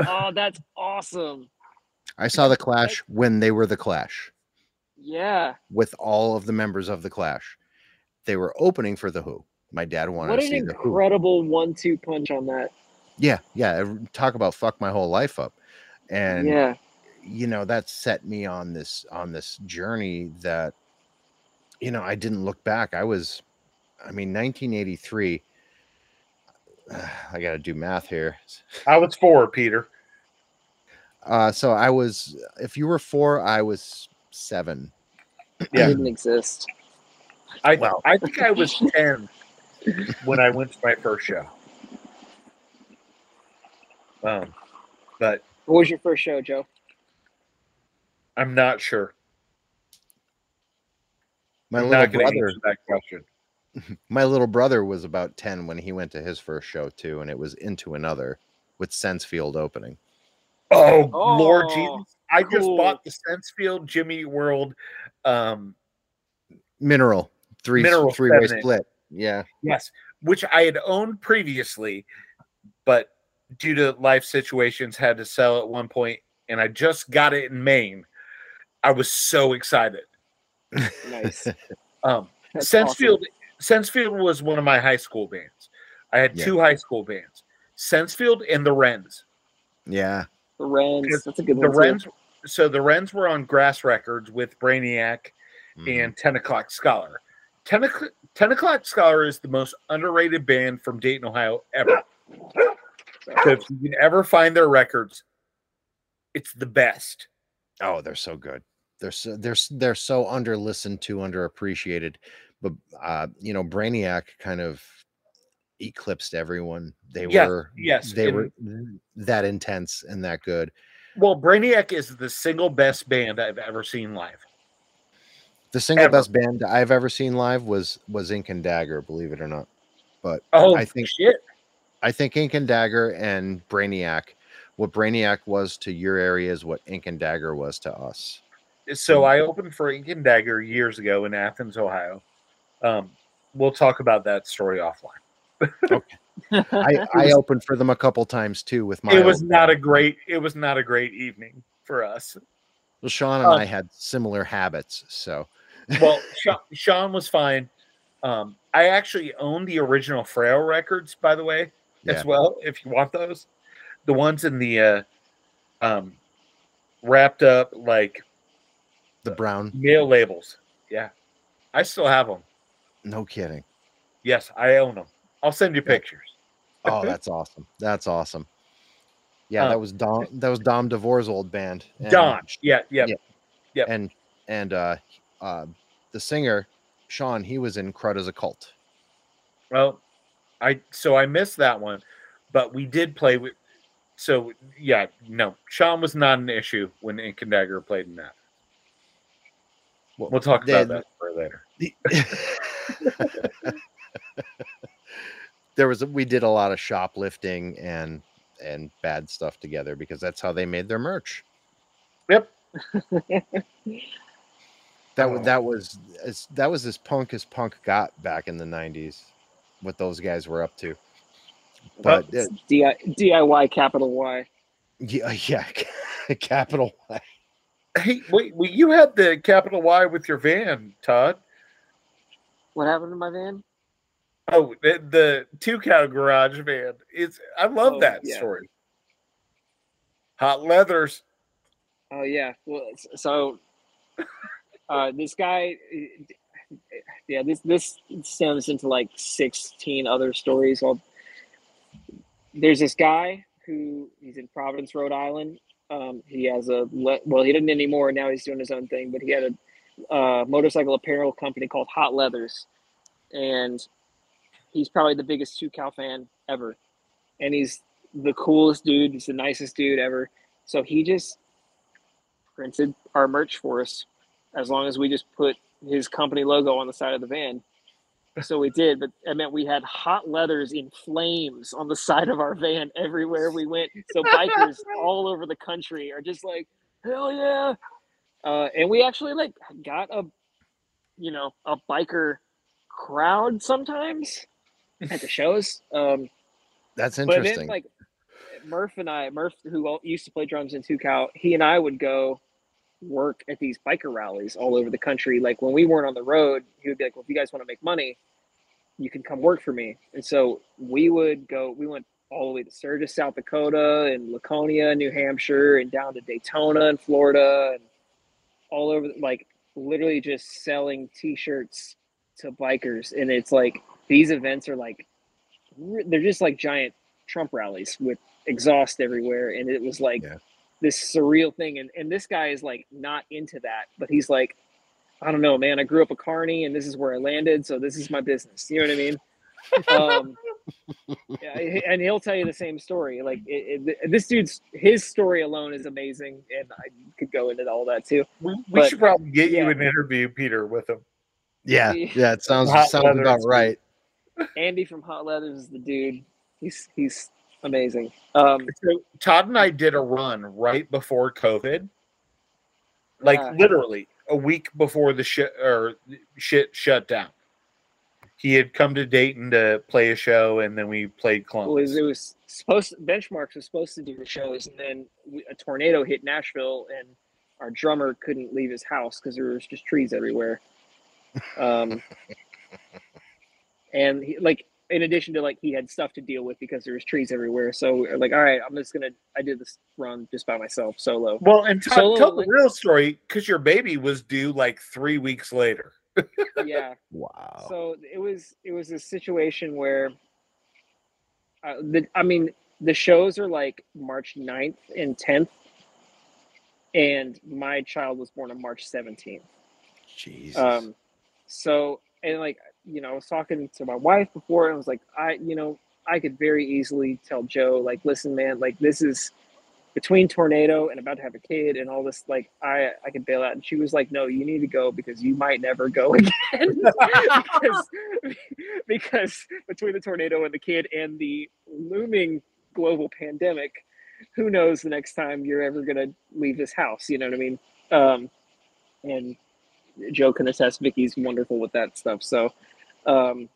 Oh, that's awesome. i saw the clash when they were the clash Yeah. with all of the members of the clash they were opening for the who my dad wanted What to see the who What an incredible one-two punch on that. yeah yeah talk about fuck my whole life up and yeah. You know that set me on this on this journey that you know i didn't look back i was I mean, 1983. I got to do math here. I was four, Peter. Uh, so I was, if you were four, I was seven. Yeah. didn't exist. I Wow. I think I was ten when I went to my first show. Um, but What was your first show, Joe? I'm not sure. My I'm little not brother, that question. my little brother was about 10 when he went to his first show too, and it was into another with Sensefield opening. Oh, Oh, Lord Jesus! I just bought the Sensefield Jimmy World. Um, Mineral, three Mineral three way split. Yeah. yes, which I had owned previously, but due to life situations, had to sell at one point, and I just got it in Maine. I was so excited. Nice. Um, That's Sensefield, awesome. Sensefield was one of my high school bands. I had Yeah. two high school bands, Sensefield and the Wrens. Yeah. The Wrens. That's a good The one. too. Wrens, so the Wrens were on Grass Records with Brainiac Mhm. and Ten O'clock Scholar. Ten, O'Clock- 10 O'clock Scholar is the most underrated band from Dayton, Ohio ever. So if you can ever find their records, it's the best. Oh, they're so good. They're so they're they're so under listened to, underappreciated. But uh, you know, Brainiac kind of eclipsed everyone. They Yes, were yes, they and- were that intense and that good. Well, Brainiac is the single best band I've ever seen live. The single Ever. best band I've ever seen live was was Ink and Dagger, believe it or not. But Oh, I think shit. I think Ink and Dagger and Brainiac, what Brainiac was to your area is what Ink and Dagger was to us. So I opened for Ink and Dagger years ago in Athens, Ohio. Um, we'll talk about that story offline. I, I opened for them a couple times too with my it was not a great. It was not a great evening for us. Well, Sean and um, I had similar habits, so Well, Sean, Sean was fine. Um, I actually own the original Frail records, by the way, yeah. as well. If you want those, the ones in the uh, um, wrapped up like the brown. mail labels. Yeah, I still have them. No kidding. Yes, I own them. I'll send you pictures. Oh, that's awesome. That's awesome. Yeah, Uh, that was Dom. That was Dom DeVore's old band. and- Don. Yeah, yeah. Yeah. Yep. and and uh, uh, the singer Sean, he was in Crud as a Cult. Well, I so I missed that one, but we did play with. So yeah, no, Sean was not an issue when Ink and Dagger played in that. Well, We'll talk they- about that for later. there was a, we did a lot of shoplifting and and bad stuff together because that's how they made their merch. Yep. That Oh. was that was as that was as punk as punk got back in the '90s. What those guys were up to, but uh, DI, DIY capital Y. yeah, yeah, capital Y. Hey, wait, well, you had the capital Y with your van, Todd. What happened to my van? Oh, the, the two cow garage van. It's I love Oh, that yeah. story. Hot leathers. Oh yeah. Well, so uh, this guy, yeah, this this stems into like sixteen other stories. I'll, there's this guy who he's in Providence, Rhode Island. Um, he has a well, he didn't anymore. Now he's doing his own thing, but he had a uh, motorcycle apparel company called Hot Leathers, and he's probably the biggest two cow fan ever, and he's the coolest dude. He's the nicest dude ever. So he just printed our merch for us as long as we just put his company logo on the side of the van. So we did, but it meant we had hot leathers in flames on the side of our van everywhere we went. So bikers all over the country are just like, hell yeah. Uh, and we actually like got a, you know, a biker crowd sometimes at the shows. Um, That's interesting. but then, like Murph and I, Murph, who used to play drums in Two Cow, he and I would go work at these biker rallies all over the country. Like when we weren't on the road, he would be like, "Well, if you guys want to make money, you can come work for me." And so we would go. We went all the way to Sturgis, South Dakota, and Laconia, New Hampshire, and down to Daytona in Florida, and all over. Like literally just selling T-shirts to bikers, and it's like these events are like they're just like giant Trump rallies with exhaust everywhere, and it was like Yeah. This surreal thing. And and this guy is like not into that, but he's like, I don't know, man. I grew up a carny, and this is where I landed, so this is my business. You know what I mean? um, yeah, and he'll tell you the same story. Like it, it, this dude's his story alone is amazing, and I could go into all that too. We, we But- should probably get yeah. you an interview, Peter, with him. Yeah, Yeah. yeah, it sounds Hot sounds leather about right. Andy from Hot Leathers is the dude. He's he's amazing. Um, So Todd and I did a run right before COVID, like Yeah. literally a week before the shit or shit shut down. He had come to Dayton to play a show, and then we played it Columbus. was it was supposed benchmarks was supposed to do the shows, and then we, a tornado hit Nashville, and our drummer couldn't leave his house because there was just trees everywhere. Um, and he, like in addition to like he had stuff to deal with because there was trees everywhere. So like, all right, I'm just gonna I did this run just by myself solo. well, and Todd, Solo, tell the like- real story because your baby was due like three weeks later. yeah. Wow. So it was it was a situation where, uh, the I mean the shows are like March 9th and 10th, and my child was born on March 17th. Jesus. Um, so and like you know, I was talking to my wife before, and I was like, I you know, I could very easily tell Joe like, listen, man, like this is between tornado and about to have a kid and all this, like I I could bail out. And she was like, no, you need to go because you might never go again. because, because between the tornado and the kid and the looming global pandemic, who knows the next time you're ever gonna leave this house? You know what I mean? Um, and Joe can attest. Vicky's wonderful with that stuff. So, um,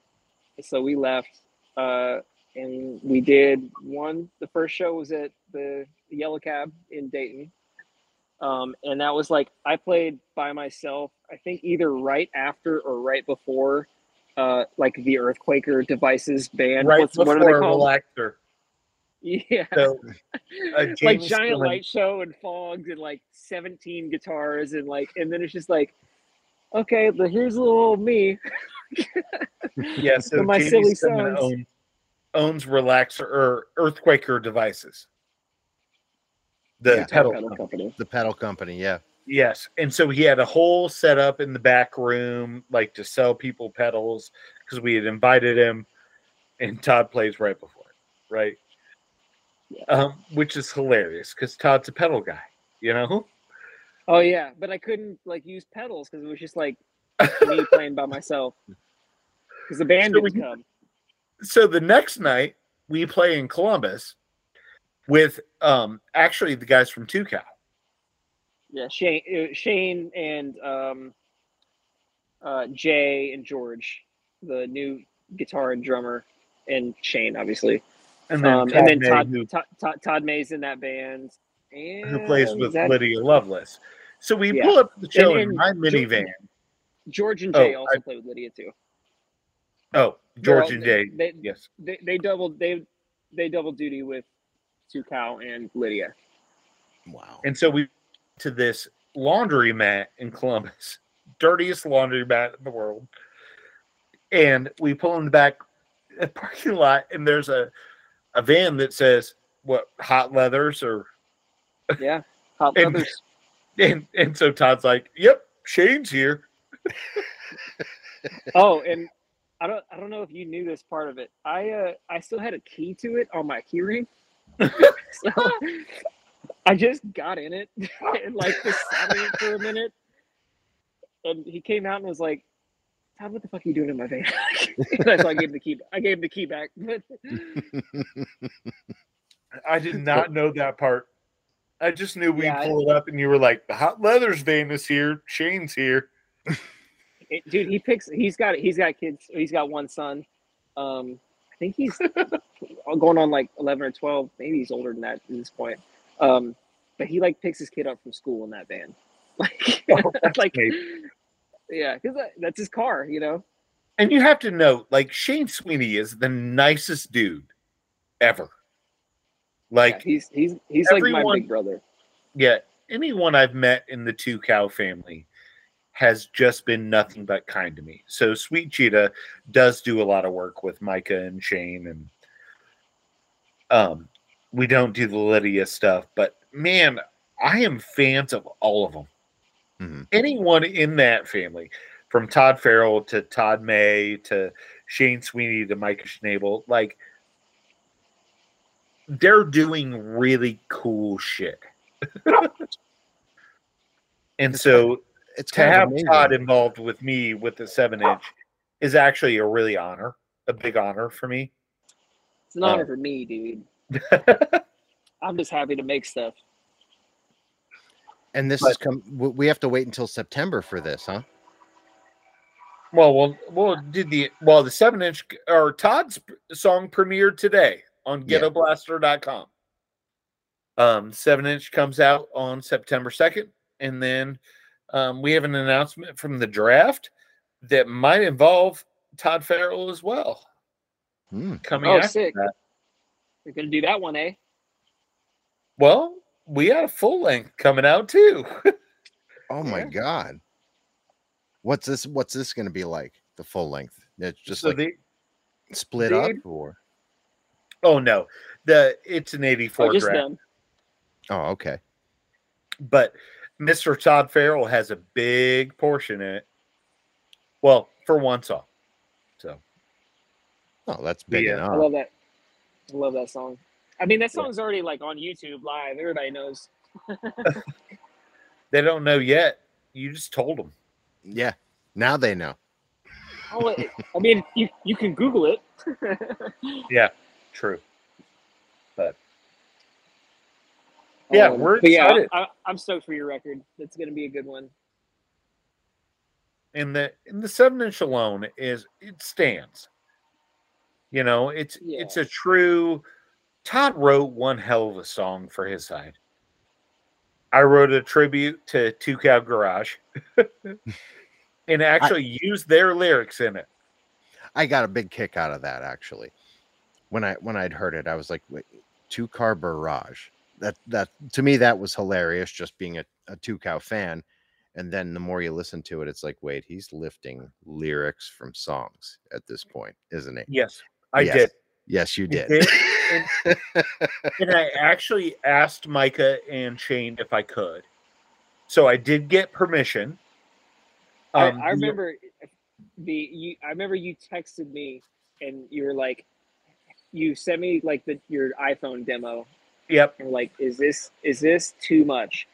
so we left, uh, and we did one. The first show was at the Yellow Cab in Dayton, um, and that was like I played by myself. I think either right after or right before, uh, like the Earthquaker Devices band. right What's, before what are they called? Relaxer. Yeah. So, uh, like giant light show and fogs and like 17 guitars and like and then it's just like okay but here's a little old me Yeah, so my Jamie silly Stillman sons. owns, owns Relaxer or Earthquaker devices. The Yeah. pedal. pedal company. company the pedal company, yeah. Yes, and so he had a whole setup in the back room, like to sell people pedals, because we had invited him, and Todd plays right before it, right? Yeah. Um, which is hilarious because Todd's a pedal guy, you know. Oh yeah but i couldn't like use pedals because it was just like me playing by myself because the band So didn't we- come so the next night we play in Columbus with um actually the guys from Two Cow. yeah shane uh, shane and um uh jay and george the new guitar and drummer and shane obviously And then, um, Todd and then Todd, Todd, Todd, Todd May's in that band. And who plays with that- Lydia Loveless. So we Yeah. pull up the show And- in my minivan. George and oh, Jay Oh, also I- play with Lydia too. Oh, George all- and Jay. They, Yes. they they double they they double duty with Two and Lydia. Wow. And so we to this laundromat in Columbus, dirtiest laundromat in the world. And we pull in the back parking lot, and there's a, a van that says what hot leathers or Yeah, Hot And- Leathers. and and so Todd's like, Yep, Shane's here. Oh, and I don't I don't know if you knew this part of it. I uh I still had a key to it on my keyring. so I just got in it and like just sat in it for a minute. And he came out and was like, Todd, what the fuck are you doing in my van? and so I gave him the key. I gave him the key back. I did not know that part. I just knew we Yeah, I- pulled up and you were like, the hot leathers van is here, Shane's here. It- dude, he picks. He's got. He's got kids. He's got one son. Um, I think he's going on like eleven or twelve. Maybe he's older than that at this point. Um, but he like picks his kid up from school in that van. Like, Oh, like, great. yeah, because that, that's his car. You know. And you have to know, like Shane Sweeney is the nicest dude ever. Yeah, Like, he's he's he's like my big brother. yeah, anyone I've met in the two cow family has just been nothing but kind to me. So Sweet Cheetah does do a lot of work with Micah and Shane and um we don't do the Lydia stuff, but man, I am fans of all of them. Mhm. Anyone in that family, from Todd Farrell to Todd May to Shane Sweeney to Micah Schnabel, like they're doing really cool shit. and It's so It's to have amazing. Todd involved with me with the seven inch is actually a really honor, a big honor for me. It's an honor Oh. for me, dude. I'm just happy to make stuff. and this but- is come. We have to wait until September for this, huh? Well, well, well, did the well the seven inch or Todd's song premiered today on Yeah. ghettoblaster.com. Um, seven inch comes out on September 2nd, and then um, we have an announcement from the draft that might involve Todd Farrell as well. Hmm. Coming Oh, after sick. that. We're gonna do that one, eh? Well, we got a full length coming out too. Oh my Yeah. god. What's this? What's this going to be like? The full length? It's just So like the split the- up, or oh no, the it's an 84 Oh, just draft. them. oh, okay. but Mr. Todd Farrell has a big portion in it. Well, for one song. So Oh, that's big Yeah. I love that. I love that song. I mean, that Yeah. song's already like on YouTube live. Everybody knows. they don't know yet. You just told them. Yeah. Now they know. Oh, I mean, you you can Google it. True. But Yeah, Um, we're but yeah, excited. I, I'm stoked for your record. It's gonna be a good one. in the in the seven inch alone is it stands. You know, it's it's a true Todd wrote one hell of a song for his side. I wrote a tribute to Two Cow Garage and actually used their lyrics in it. I got a big kick out of that actually. When I when I'd heard it, I was like, wait, two car barrage. That that to me that was hilarious, just being a, a two cow fan. And then the more you listen to it, it's like, wait, he's lifting lyrics from songs at this point, isn't he? Yes, I Yes, did. Yes, you did. did. And, and I actually asked Micah and Shane if I could. So I did get permission. Um, I, I remember the you. I remember you texted me and you were like, you sent me like the your iPhone demo Yep. and like, is this is this too much?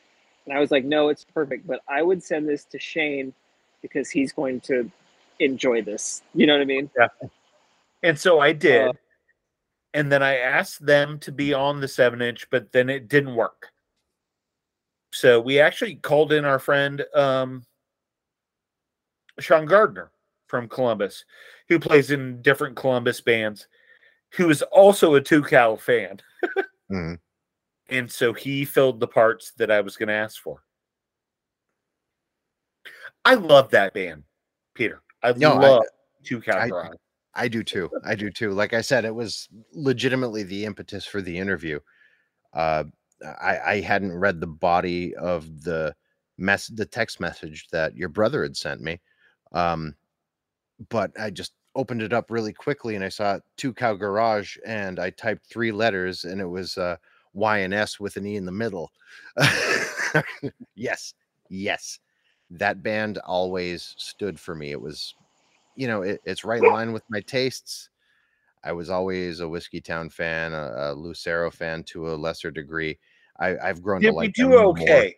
And I was like, no, it's perfect. But I would send this to Shane because he's going to enjoy this. You know what I mean? Yeah. And so I did. Uh, and then I asked them to be on the seven inch, but then it didn't work. So we actually called in our friend um, Sean Gardner from Columbus, who plays in different Columbus bands, who is also a Two Cow fan. Mhm. And so he filled the parts that I was going to ask for. I love that band, Peter. I No, love Two Cow I-. I do too. I do too. Like I said, it was legitimately the impetus for the interview. Uh, I, I hadn't read the body of the mess, the text message that your brother had sent me, um, but I just opened it up really quickly and I saw two cow garage and I typed three letters and it was uh, Y and S with an E in the middle. yes, yes, that band always stood for me. It was you know, it, it's right in line with my tastes. I was always a Whiskeytown fan, a, a Lucero fan to a lesser degree. I, I've grown Did to we like do them more. okay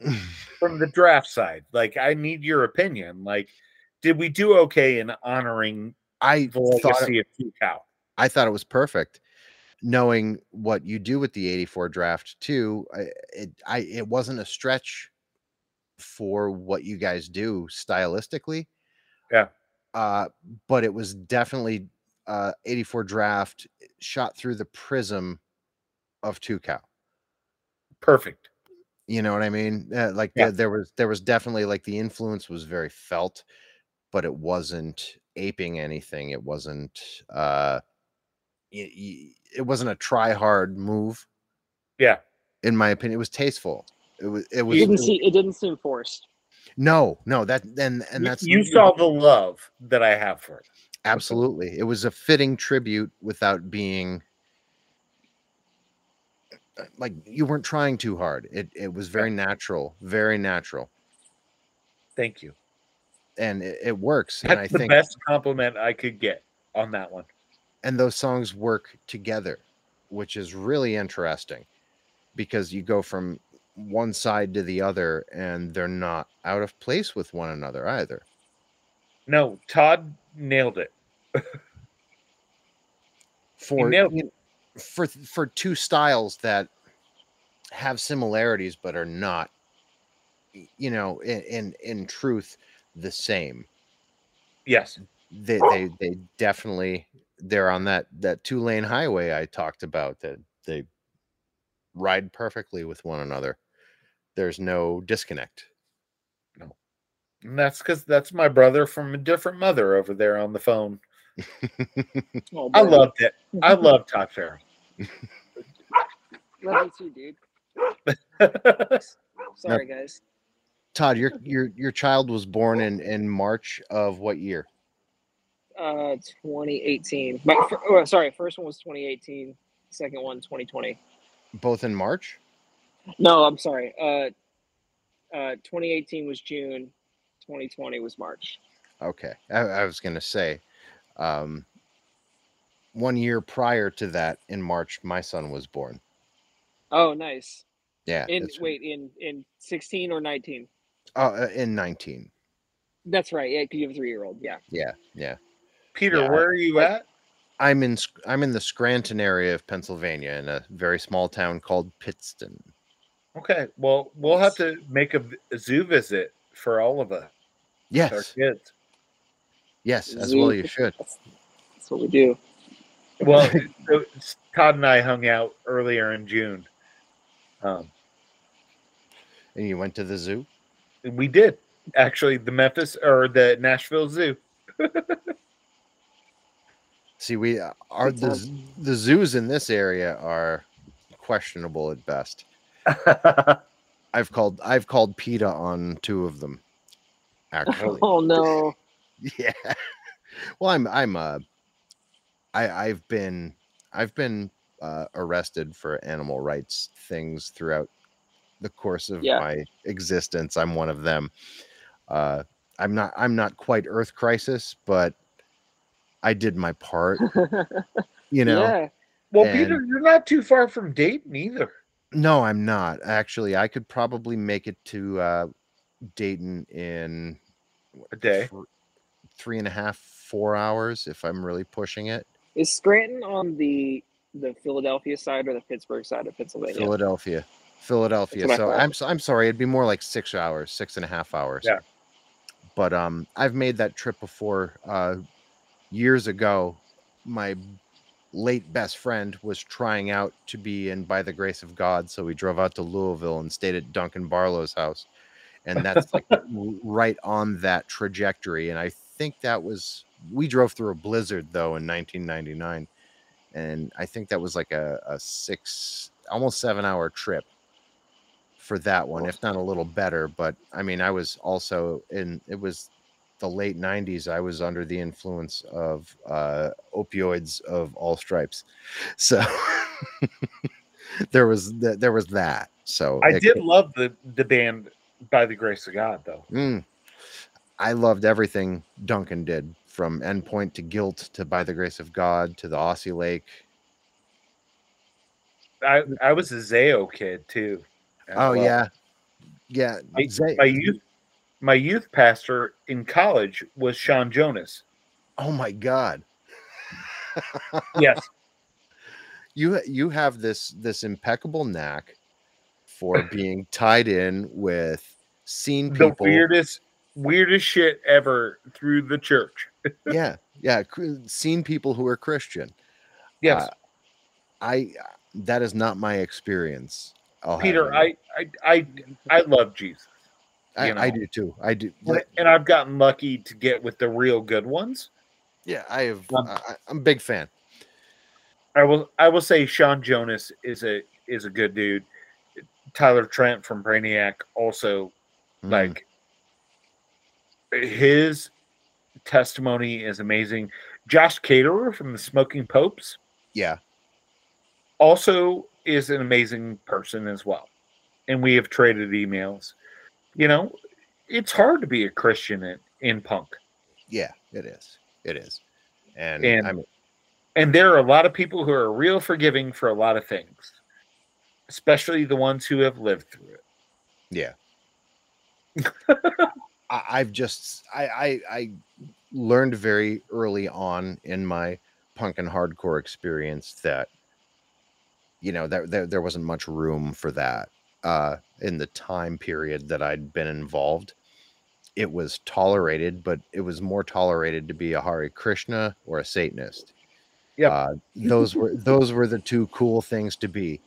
from the draft side? Like, I need your opinion. Like, did we do okay in honoring I the thought legacy it, of Two Cow? I thought it was perfect. Knowing what you do with the '84 draft too, I, it I it wasn't a stretch for what you guys do stylistically. Yeah. Uh, but it was definitely uh 84 draft shot through the prism of two cow. Perfect. You know what I mean? Uh, like Yeah. there, there was there was definitely like the influence was very felt, but it wasn't aping anything. It wasn't uh y- y- it wasn't a try hard move. Yeah. In my opinion, it was tasteful. It was it It was didn't see. It didn't seem forced. No, no, that and and that's you saw the love that I have for it. absolutely. It was a fitting tribute without being uh, like you weren't trying too hard. It it was very natural, very natural, Thank you. And it, it works. and I think That's the think best compliment I could get on that one. and those songs work together, which is really interesting because you go from one side to the other and they're not out of place with one another either. No, Todd nailed it. For nailed know, for for two styles that have similarities but are not you know in in, in truth the same. Yes. They they they definitely they're on that that two lane highway I talked about that they ride perfectly with one another. There's no disconnect. No. And that's because that's my brother from a different mother over there on the phone. Oh, I boy. loved it. I love Todd Farrell. Love you too, dude. Sorry, guys. Todd, your your your child was born in in March of what year? Uh, 2018. My, oh, sorry, first one was 2018. Second one 2020. Both in March? No, I'm sorry. Uh, uh, 2018 was June. 2020 was March. Okay. I, I was going to say, um, one year prior to that, in March, my son was born. Oh, nice. Yeah. In wait, in in 16 or 19? Oh, uh, in 19. That's right. Yeah, because you have a three year old. Yeah. Yeah. Yeah. Peter, Yeah, where are you at? I'm in I'm in the Scranton area of Pennsylvania in a very small town called Pittston. Okay. Well, we'll have to make a zoo visit for all of us, Yes, our Yes. kids. Yes, as well you should. That's, that's what we do. Well, so Todd and I hung out earlier in June. Um, And you went to the zoo? We did actually the Memphis or the Nashville Zoo. See, we uh, are the the zoos in this area are questionable at best. I've called I've called PETA on two of them. Actually. Oh no. yeah. Well, I'm I'm uh I I've been I've been uh, arrested for animal rights things throughout the course of Yeah. my existence. I'm one of them. Uh I'm not I'm not quite Earth Crisis, but I did my part, you know. Yeah. well, And- Peter, you're not too far from Dayton either. No, I'm not. Actually, I could probably make it to uh Dayton in A day. th- three and a half, four hours if I'm really pushing it. Is Scranton on the the Philadelphia side or the Pittsburgh side of Pennsylvania? Philadelphia. Philadelphia. That's what I So. I'm I'm sorry, it'd be more like six hours, six and a half hours. Yeah. But um I've made that trip before uh years ago. My late best friend was trying out to be in by the grace of God. So we drove out to Louisville and stayed at Duncan Barlow's house. And that's like right on that trajectory. And I think that was we drove through a blizzard though in 1999 and I think that was like a, a six, almost seven hour trip for that one, if not a little better. But I mean, I was also in it was the late '90s. I was under the influence of uh, opioids of all stripes, so there was th- there was that. So I did love the the band by the grace of God, though. Mm. I loved everything Duncan did from Endpoint to Guilt to By the Grace of God to the Aussie Lake. I I was a Zao kid too. Oh well. yeah, yeah. My, youth my youth pastor in college was Shawn Jonas. oh my God, Yes, you you have this this impeccable knack for being tied in with seen people. the weirdest weirdest shit ever through the church. yeah, yeah, seen people who are Christian. Yes, Uh, I that is not my experience. I'll Peter. I, I I I love Jesus, I, I do too. I do. and, I've gotten lucky to get with the real good ones. Yeah, I have. Um, I, I'm a big fan. I will I will say Shawn Jonas is a is a good dude. Tyler Trent from Brainiac also Mm. like his testimony is amazing. Josh Caterer from the Smoking Popes Yeah. also is an amazing person as well. And we have traded emails. You know, it's hard to be a Christian in, in punk. Yeah, it is. It is. And, And- I mean, And there are a lot of people who are real forgiving for a lot of things, especially the ones who have lived through it. yeah. I, I've just I, I I learned very early on in my punk and hardcore experience that you know that there, there wasn't much room for that uh in the time period that I'd been involved. It was tolerated, but it was more tolerated to be a Hare Krishna or a Satanist. Yeah, Uh, those were those were the two cool things to be.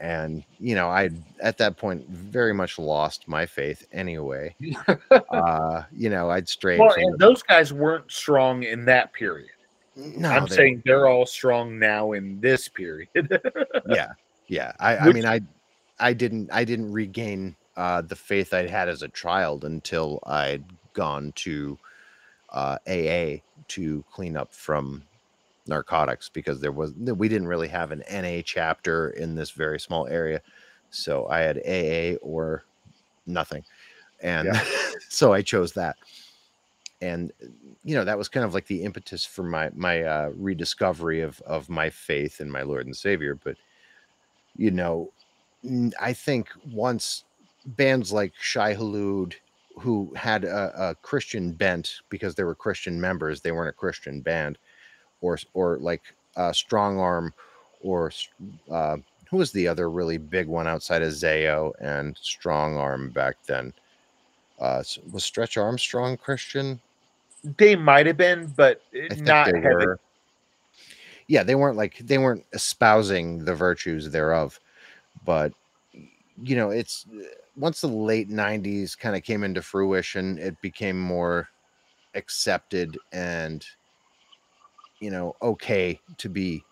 And you know, I at that point very much lost my faith anyway. uh, you know, I'd strayed Well, and those guys weren't strong in that period. No, I'm they- saying they're all strong now in this period. yeah yeah. I i mean i i didn't i didn't regain uh the faith i'd had as a child until i'd gone to uh aa to clean up from narcotics because there was we didn't really have an na chapter in this very small area. So i had aa or nothing. And Yeah. so i chose that and you know that was kind of like the impetus for my my uh, rediscovery of of my faith in my Lord and Savior. But you know, I think once bands like Shai Hulud, who had a, a Christian bent because they were Christian members, they weren't a Christian band, or or like uh, Strongarm, or uh, who was the other really big one outside of Zao and Strongarm back then? Uh, was Stretch Armstrong Christian? They might have been, but not heavy. were. Yeah, they weren't like they weren't espousing the virtues thereof, but you know, it's uh, once the late '90s kind of came into fruition, it became more accepted and you know okay to be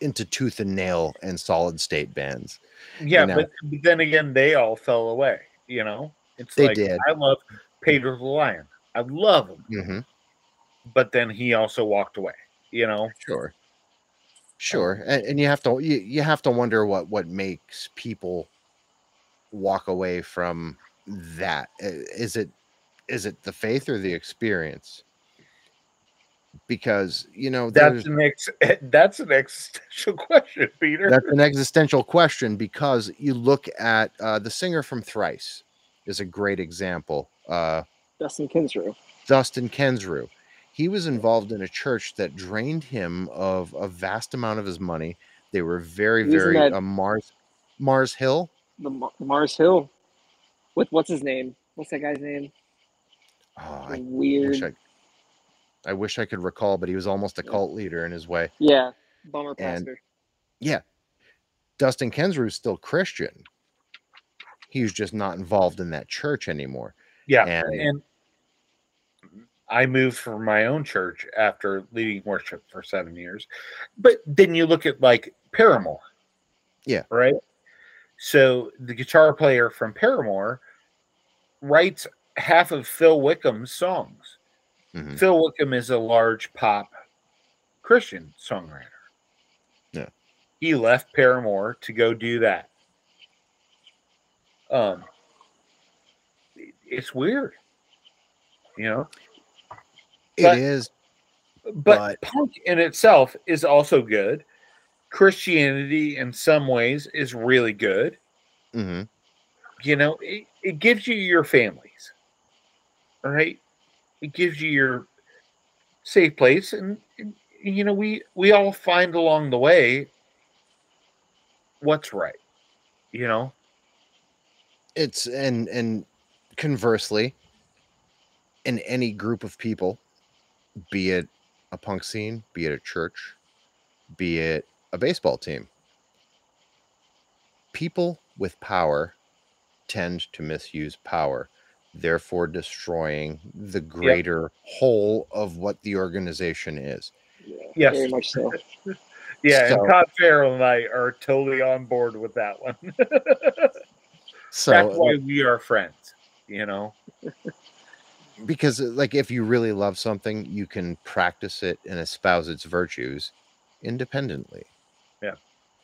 into tooth and nail and solid state bands. Yeah, know. but, but then again, they all fell away. You know, it's They like did. I love Pedro the Lion. I love him, Mm-hmm. but then he also walked away. You know, Sure. Sure. And, and you have to you, you have to wonder what what makes people walk away from that. Is it is it the faith or the experience? Because, you know, that's an ex- that's an existential question, Peter. that's an existential question because you look at uh, the singer from Thrice is a great example. Uh, Dustin Kensrue. Dustin Kensrue. He was involved in a church that drained him of a vast amount of his money. They were very, very that- uh, Mars Mars Hill. The, Ma- the Mars Hill. With what's his name? What's that guy's name? Oh, I Weird. wish I, I wish I could recall, but he was almost a cult leader in his way. Yeah. Bummer And- pastor. Yeah, Dustin Kensrue is still Christian. He's just not involved in that church anymore. Yeah, and- and I moved from my own church after leading worship for seven years. But then you look at like Paramore. Yeah. Right. So the guitar player from Paramore writes half of Phil Wickham's songs. Mhm. Phil Wickham is a large pop Christian songwriter. Yeah. He left Paramore to go do that. Um it's weird. You know? It But- is. but, But- punk in itself is also good. Christianity, in some ways, is really good. mhm. You know, it, it gives you your families, all right? It gives you your safe place, and, and you know, we we all find along the way what's right. You know, It's and and conversely, in any group of people, be it a punk scene, be it a church, be it a baseball team, people with power tend to misuse power, therefore destroying the greater whole of what the organization is. Yeah, Yes. Very much so. yeah. So- and Todd Farrell and I are totally on board with that one. So That's why we are friends. You know. because uh, like if you really love something you can practice it and espouse its virtues independently. Yeah.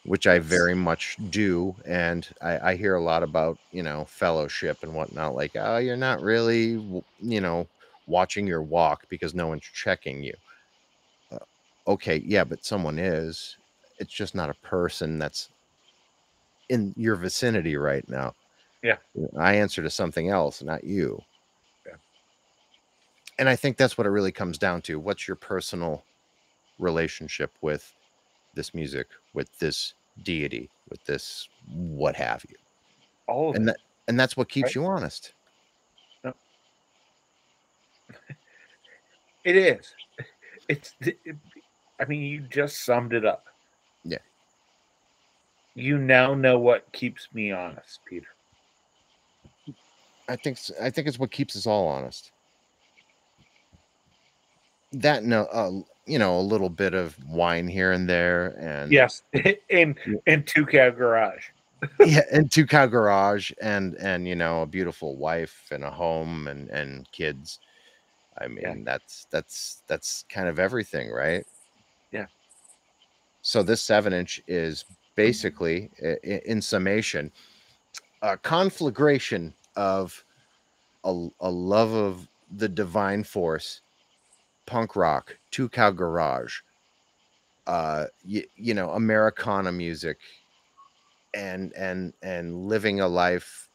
which i very much do and I, I hear a lot about you know fellowship and whatnot like oh you're not really you know watching your walk because no one's checking you. Uh, okay yeah but someone is. It's just not a person that's in your vicinity right now Yeah. i answer to something else not you Yeah. and i think that's what it really comes down to what's your personal relationship with this music with this deity with this what have you All of and it. that and that's what keeps Right. you honest No. It is. It's. it- I mean, you just summed it up. Yeah. You now know what keeps me honest, Peter. I think I think it's what keeps us all honest. That no, uh, you know, a little bit of wine here and there, and Yes, in in Two Cow Garage. yeah, and two cow garage, and and you know, a beautiful wife and a home and and kids. I mean, Yeah. that's that's that's kind of everything, right? Yeah. So this seven inch is basically, i- i- in summation, a conflagration of a, a love of the divine force, punk rock, two cow garage, uh, you, you know, Americana music, and and and living a life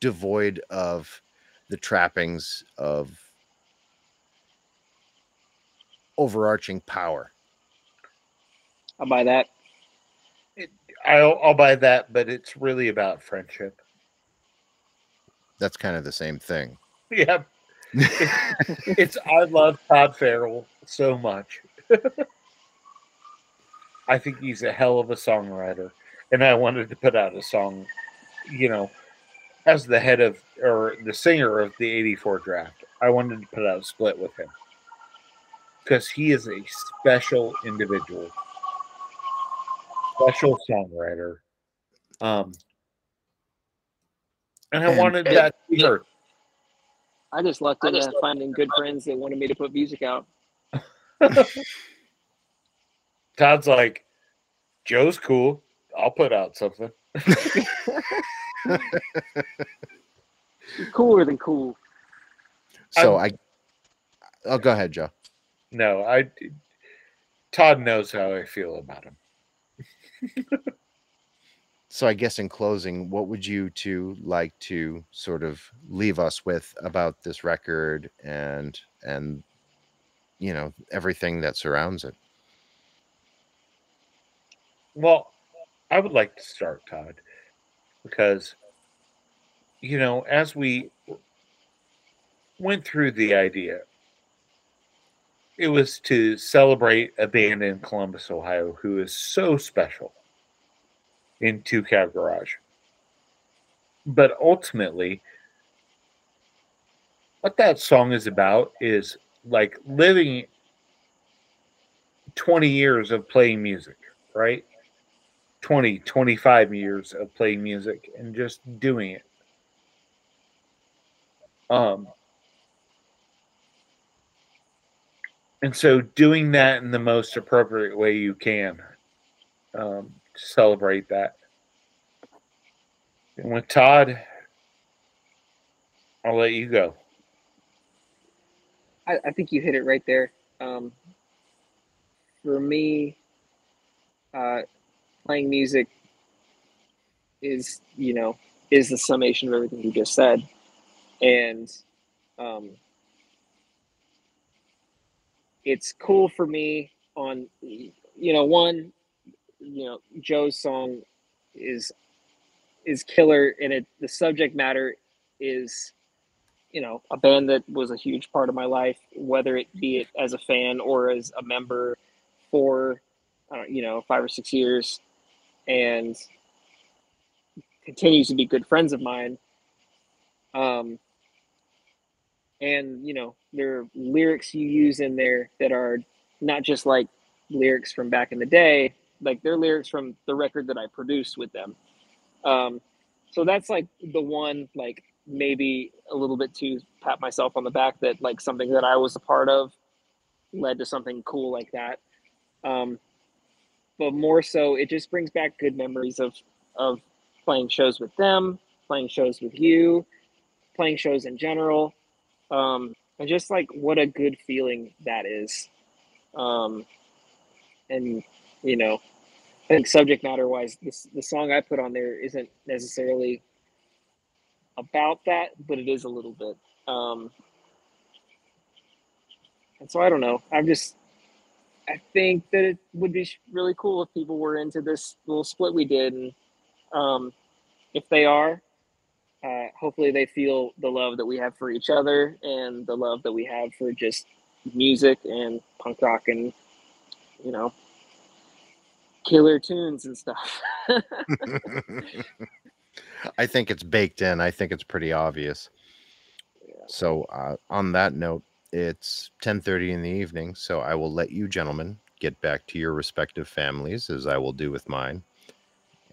devoid of the trappings of overarching power. I'll buy that. I'll I'll buy that, but it's really about friendship. That's kind of the same thing. Yeah, it's I love Todd Farrell so much. I think he's a hell of a songwriter, and I wanted to put out a song, you know, as the head of or the singer of the '84 draft. I wanted to put out a split with him because he is a special individual, special songwriter. Um, and I And- wanted that to be. I just lucked I into just finding good friends that wanted me to put music out. Todd's like, Joe's cool. I'll put out something. Cooler than cool. So I, oh, go ahead, Joe. No, I. Todd knows how I feel about him. So I guess in closing, what would you two like to sort of leave us with about this record and and you know everything that surrounds it? Well, I would like to start, Todd, because, you know, as we went through the idea, it was to celebrate a band in Columbus, Ohio, who is so special in Two Cow Garage. But ultimately, what that song is about is like living 20 years of playing music, right? 20, 25 years of playing music and just doing it. Um, and so doing that in the most appropriate way you can um, celebrate that. And with Todd, I'll let you go. I, I think you hit it right there. Um, for me, uh, playing music is, you know, is the summation of everything you just said. And um, it's cool for me on, you know, one, you know, Joe's song is is killer and it the subject matter is you know a band that was a huge part of my life whether it be it as a fan or as a member for you know five or six years and continues to be good friends of mine. Um and you know there are lyrics you use in there that are not just like lyrics from back in the day like they're lyrics from the record that i produced with them um so that's like the one like maybe a little bit to pat myself on the back that like something that I was a part of led to something cool like that. Um, but more so, it just brings back good memories of of playing shows with them, playing shows with you, playing shows in general, um, and just like what a good feeling that is. Um, and you know, I think subject matter wise, this the song I put on there isn't necessarily about that, but it is a little bit. Um, and so I don't know. I'm just, I think that it would be really cool if people were into this little split we did, and um, if they are, uh, hopefully they feel the love that we have for each other and the love that we have for just music and punk rock and you know killer tunes and stuff. I think it's baked in. I think it's pretty obvious. So uh, on that note, it's 10:30 in the evening, so I will let you gentlemen get back to your respective families as I will do with mine.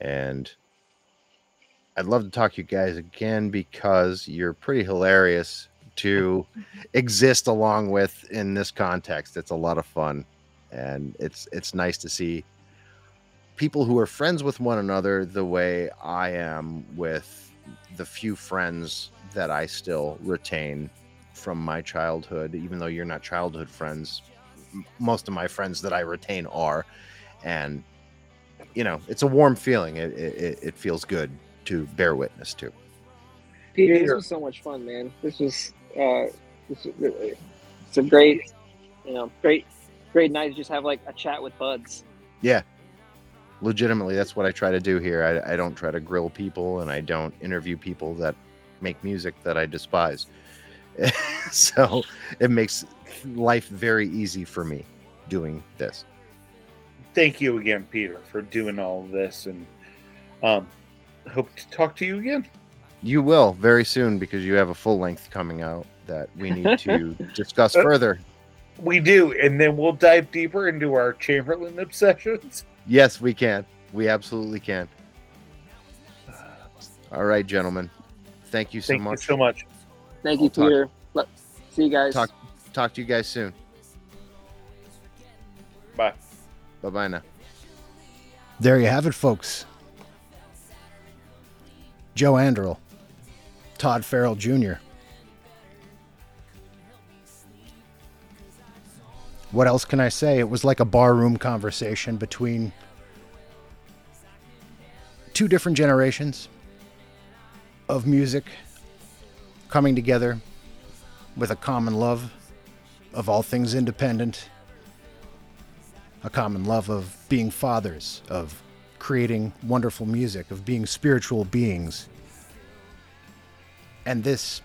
And I'd love to talk to you guys again because you're pretty hilarious to exist along with in this context. It's a lot of fun and it's it's nice to see people who are friends with one another the way I am with the few friends that I still retain from my childhood, even though you're not childhood friends. Most of my friends that I retain are, and you know, it's a warm feeling. It it, it feels good to bear witness to. Peter, this was so much fun, man. This was uh, this was, it's a great, you know, great, great night to just have like a chat with buds. Yeah, legitimately that's what i try to do here. I, I, don't try to grill people and i don't interview people that make music that i despise. So it makes life very easy for me doing this. Thank you again peter for doing all this and um hope to talk to you again. You will very soon because you have a full length coming out that we need to discuss further. We do and then we'll dive deeper into our chamberlain obsessions Yes, we can. We absolutely can. Uh, All right, gentlemen. Thank you so Thank much. You so much. Thank you, I'll Peter. Talk, See you guys. Talk, talk to you guys soon. Bye. Bye bye now. There you have it, folks. Joe Anderl, Todd Farrell Jr. what else can I say? It was like a barroom conversation between two different generations of music coming together with a common love of all things independent, a common love of being fathers, of creating wonderful music, of being spiritual beings. And this,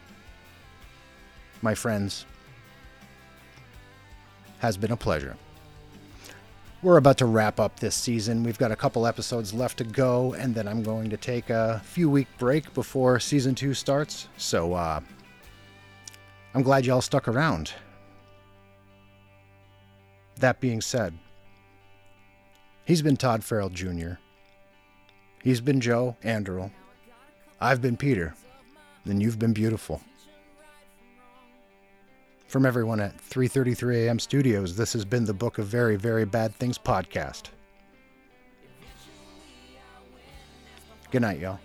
my friends, has been a pleasure. We're about to wrap up this season. We've got a couple episodes left to go, and then I'm going to take a few week break before season two starts. So, uh, I'm glad y'all stuck around. That being said, he's been Todd Farrell Jr., he's been Joe Anderl, I've been Peter, and you've been beautiful. From everyone at 3:33 a.m. Studios, this has been the Book of Very Very Bad Things podcast. Good night, y'all.